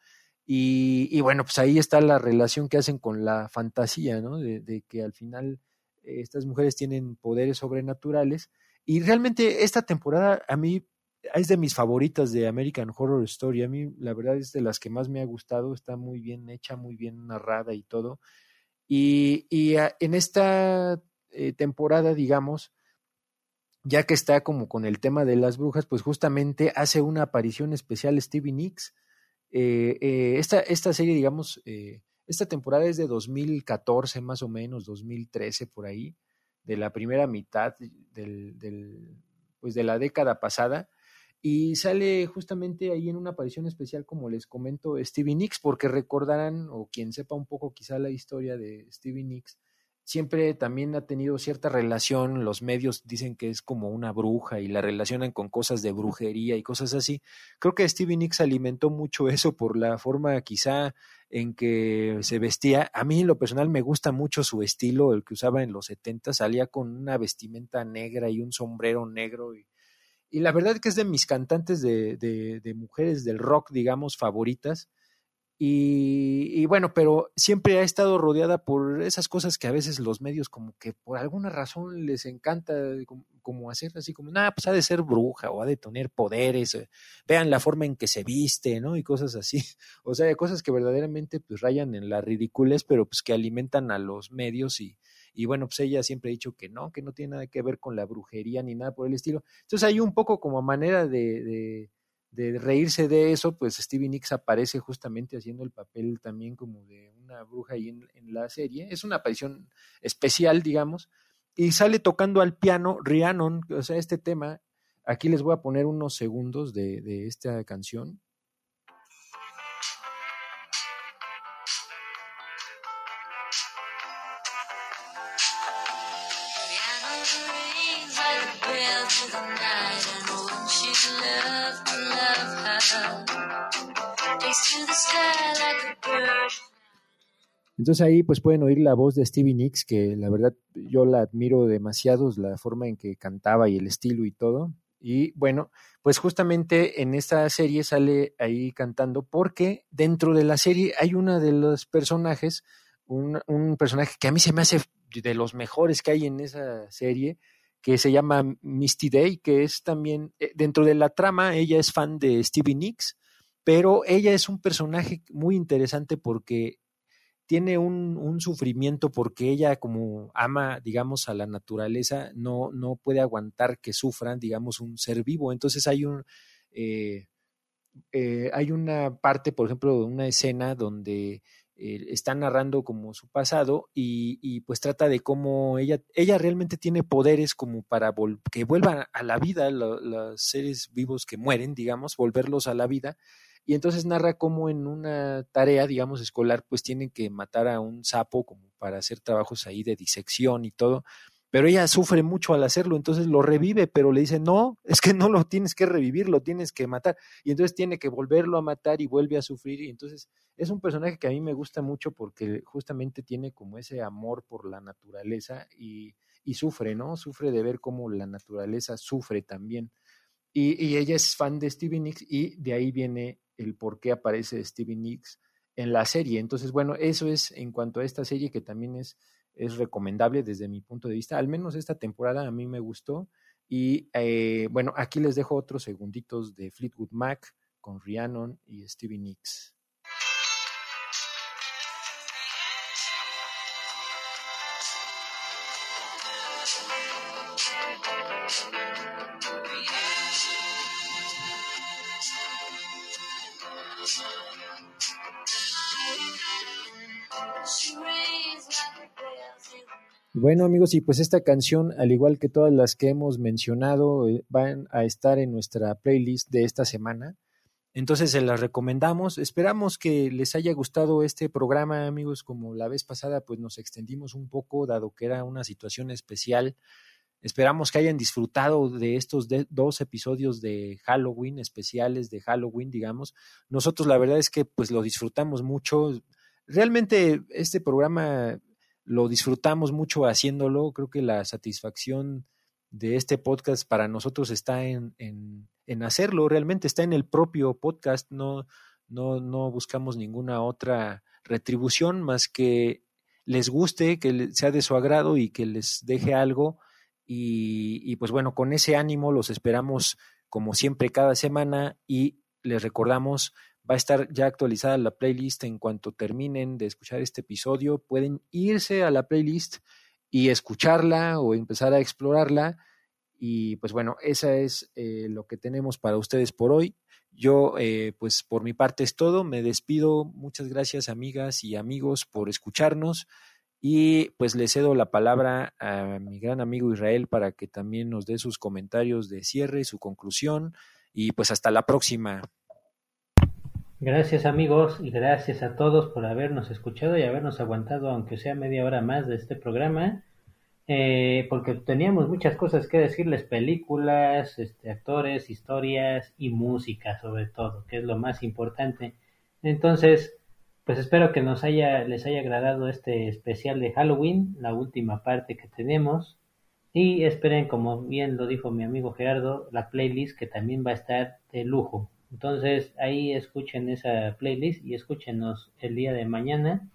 Y, bueno, pues ahí está la relación que hacen con la fantasía, ¿no? De, de que al final eh, estas mujeres tienen poderes sobrenaturales y realmente esta temporada a mí es de mis favoritas de American Horror Story. A mí la verdad es de las que más me ha gustado. Está muy bien hecha, muy bien narrada y todo. Y, en esta eh, temporada, digamos, ya que está como con el tema de las brujas, pues justamente hace una aparición especial Stevie Nicks. Eh, eh, esta, esta serie, digamos, eh, esta temporada es de 2014 más o menos, 2013 por ahí de la primera mitad del, pues de la década pasada y sale justamente ahí en una aparición especial, como les comento, Stevie Nicks, porque recordarán, o quien sepa un poco quizá la historia de Stevie Nicks, siempre también ha tenido cierta relación, los medios dicen que es como una bruja y la relacionan con cosas de brujería y cosas así. Creo que Stevie Nicks alimentó mucho eso por la forma quizá en que se vestía. A mí en lo personal me gusta mucho su estilo, el que usaba en los 70, salía con una vestimenta negra y un sombrero negro y, y la verdad que es de mis cantantes de, de, de mujeres del rock, digamos, favoritas y, bueno, pero siempre ha estado rodeada por esas cosas que a veces los medios como que por alguna razón les encanta como, como hacer así como, nada, pues ha de ser bruja o ha de tener poderes, eh, vean la forma en que se viste, ¿no? Y cosas así. O sea, cosas que verdaderamente pues rayan en la ridiculez, pero pues que alimentan a los medios y, y bueno, pues ella siempre ha dicho que no, que no tiene nada que ver con la brujería ni nada por el estilo. Entonces hay un poco como manera de de reírse de eso, pues Stevie Nicks aparece justamente haciendo el papel también como de una bruja ahí en, en, la serie. Es una aparición especial, digamos, y sale tocando al piano Rhiannon, o sea, este tema. Aquí les voy a poner unos segundos de, de esta canción. Entonces ahí pues pueden oír la voz de Stevie Nicks, que la verdad yo la admiro demasiado, la forma en que cantaba y el estilo y todo. Y bueno, pues justamente en esta serie sale ahí cantando porque dentro de la serie hay una de los personajes, un, un personaje que a mí se me hace de los mejores que hay en esa serie, que se llama Misty Day, que es también, eh, dentro de la trama, ella es fan de Stevie Nicks, pero ella es un personaje muy interesante porque tiene un, sufrimiento porque ella como ama, digamos, a la naturaleza, no, no puede aguantar que sufran, digamos, un ser vivo. Entonces hay un... Eh, eh, hay una parte, por ejemplo, una escena donde eh, está narrando como su pasado y, y, pues trata de cómo ella, ella realmente tiene poderes como para que vuelvan a la vida lo, los seres vivos que mueren, digamos, volverlos a la vida y entonces narra cómo en una tarea, digamos, escolar, pues tienen que matar a un sapo como para hacer trabajos ahí de disección y todo, pero ella sufre mucho al hacerlo, entonces lo revive, pero le dice, no, es que no lo tienes que revivir, lo tienes que matar, y entonces tiene que volverlo a matar y vuelve a sufrir, y entonces es un personaje que a mí me gusta mucho porque justamente tiene como ese amor por la naturaleza y, y sufre, ¿no? Sufre de ver cómo la naturaleza sufre también. Y, y, ella es fan de Stevie Nicks y de ahí viene el por qué aparece Stevie Nicks en la serie. Entonces, bueno, eso es en cuanto a esta serie que también es, es recomendable desde mi punto de vista. Al menos esta temporada a mí me gustó. Y eh, bueno, aquí les dejo otros segunditos de Fleetwood Mac con Rhiannon y Stevie Nicks. Bueno amigos, y pues esta canción, al igual que todas las que hemos mencionado, van a estar en nuestra playlist de esta semana. Entonces se las recomendamos. Esperamos que les haya gustado este programa, amigos. Como la vez pasada, pues nos extendimos un poco, dado que era una situación especial. Esperamos que hayan disfrutado de estos dos episodios de Halloween, especiales de Halloween, digamos. Nosotros la verdad es que pues lo disfrutamos mucho. Realmente este programa lo disfrutamos mucho haciéndolo. Creo que la satisfacción de este podcast para nosotros está en, en, hacerlo, realmente está en el propio podcast, no, no, no buscamos ninguna otra retribución más que les guste, que sea de su agrado y que les deje algo. Y pues bueno, con ese ánimo los esperamos como siempre cada semana y les recordamos va a estar ya actualizada la playlist en cuanto terminen de escuchar este episodio. Pueden irse a la playlist y escucharla o empezar a explorarla. Y pues bueno, esa es eh, lo que tenemos para ustedes por hoy. Yo, eh, pues por mi parte es todo. Me despido. Muchas gracias amigas y amigos por escucharnos. Y pues le cedo la palabra a mi gran amigo Israel para que también nos dé sus comentarios de cierre, su conclusión. Y pues hasta la próxima. Gracias amigos y gracias a todos por habernos escuchado y habernos aguantado aunque sea media hora más de este programa, eh, porque teníamos muchas cosas que decirles, películas, este, actores, historias y música sobre todo, que es lo más importante. Entonces, pues espero que nos haya, les haya agradado este especial de Halloween, la última parte que tenemos. Y esperen, como bien lo dijo mi amigo Gerardo, la playlist que también va a estar de lujo. Entonces ahí escuchen esa playlist y escúchenos el día de mañana.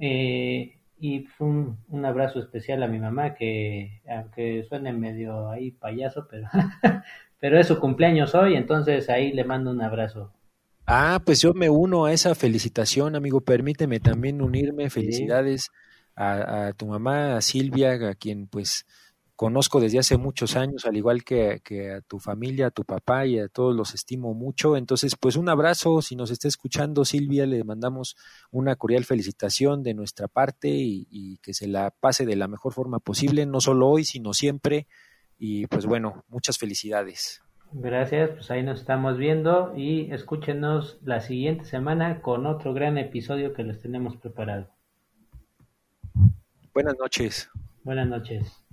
Eh, y un, un, abrazo especial a mi mamá que aunque suene medio ahí payaso, pero, pero es su cumpleaños hoy, entonces ahí le mando un abrazo. Ah, pues yo me uno a esa felicitación, amigo. Permíteme también unirme. Felicidades a, a tu mamá, a Silvia, a quien pues conozco desde hace muchos años, al igual que, a tu familia, a tu papá y a todos los estimo mucho. Entonces, pues un abrazo, si nos está escuchando Silvia, le mandamos una cordial felicitación de nuestra parte y, que se la pase de la mejor forma posible, no solo hoy, sino siempre. Y pues bueno, muchas felicidades. Gracias, pues ahí nos estamos viendo y escúchenos la siguiente semana con otro gran episodio que les tenemos preparado. Buenas noches. Buenas noches.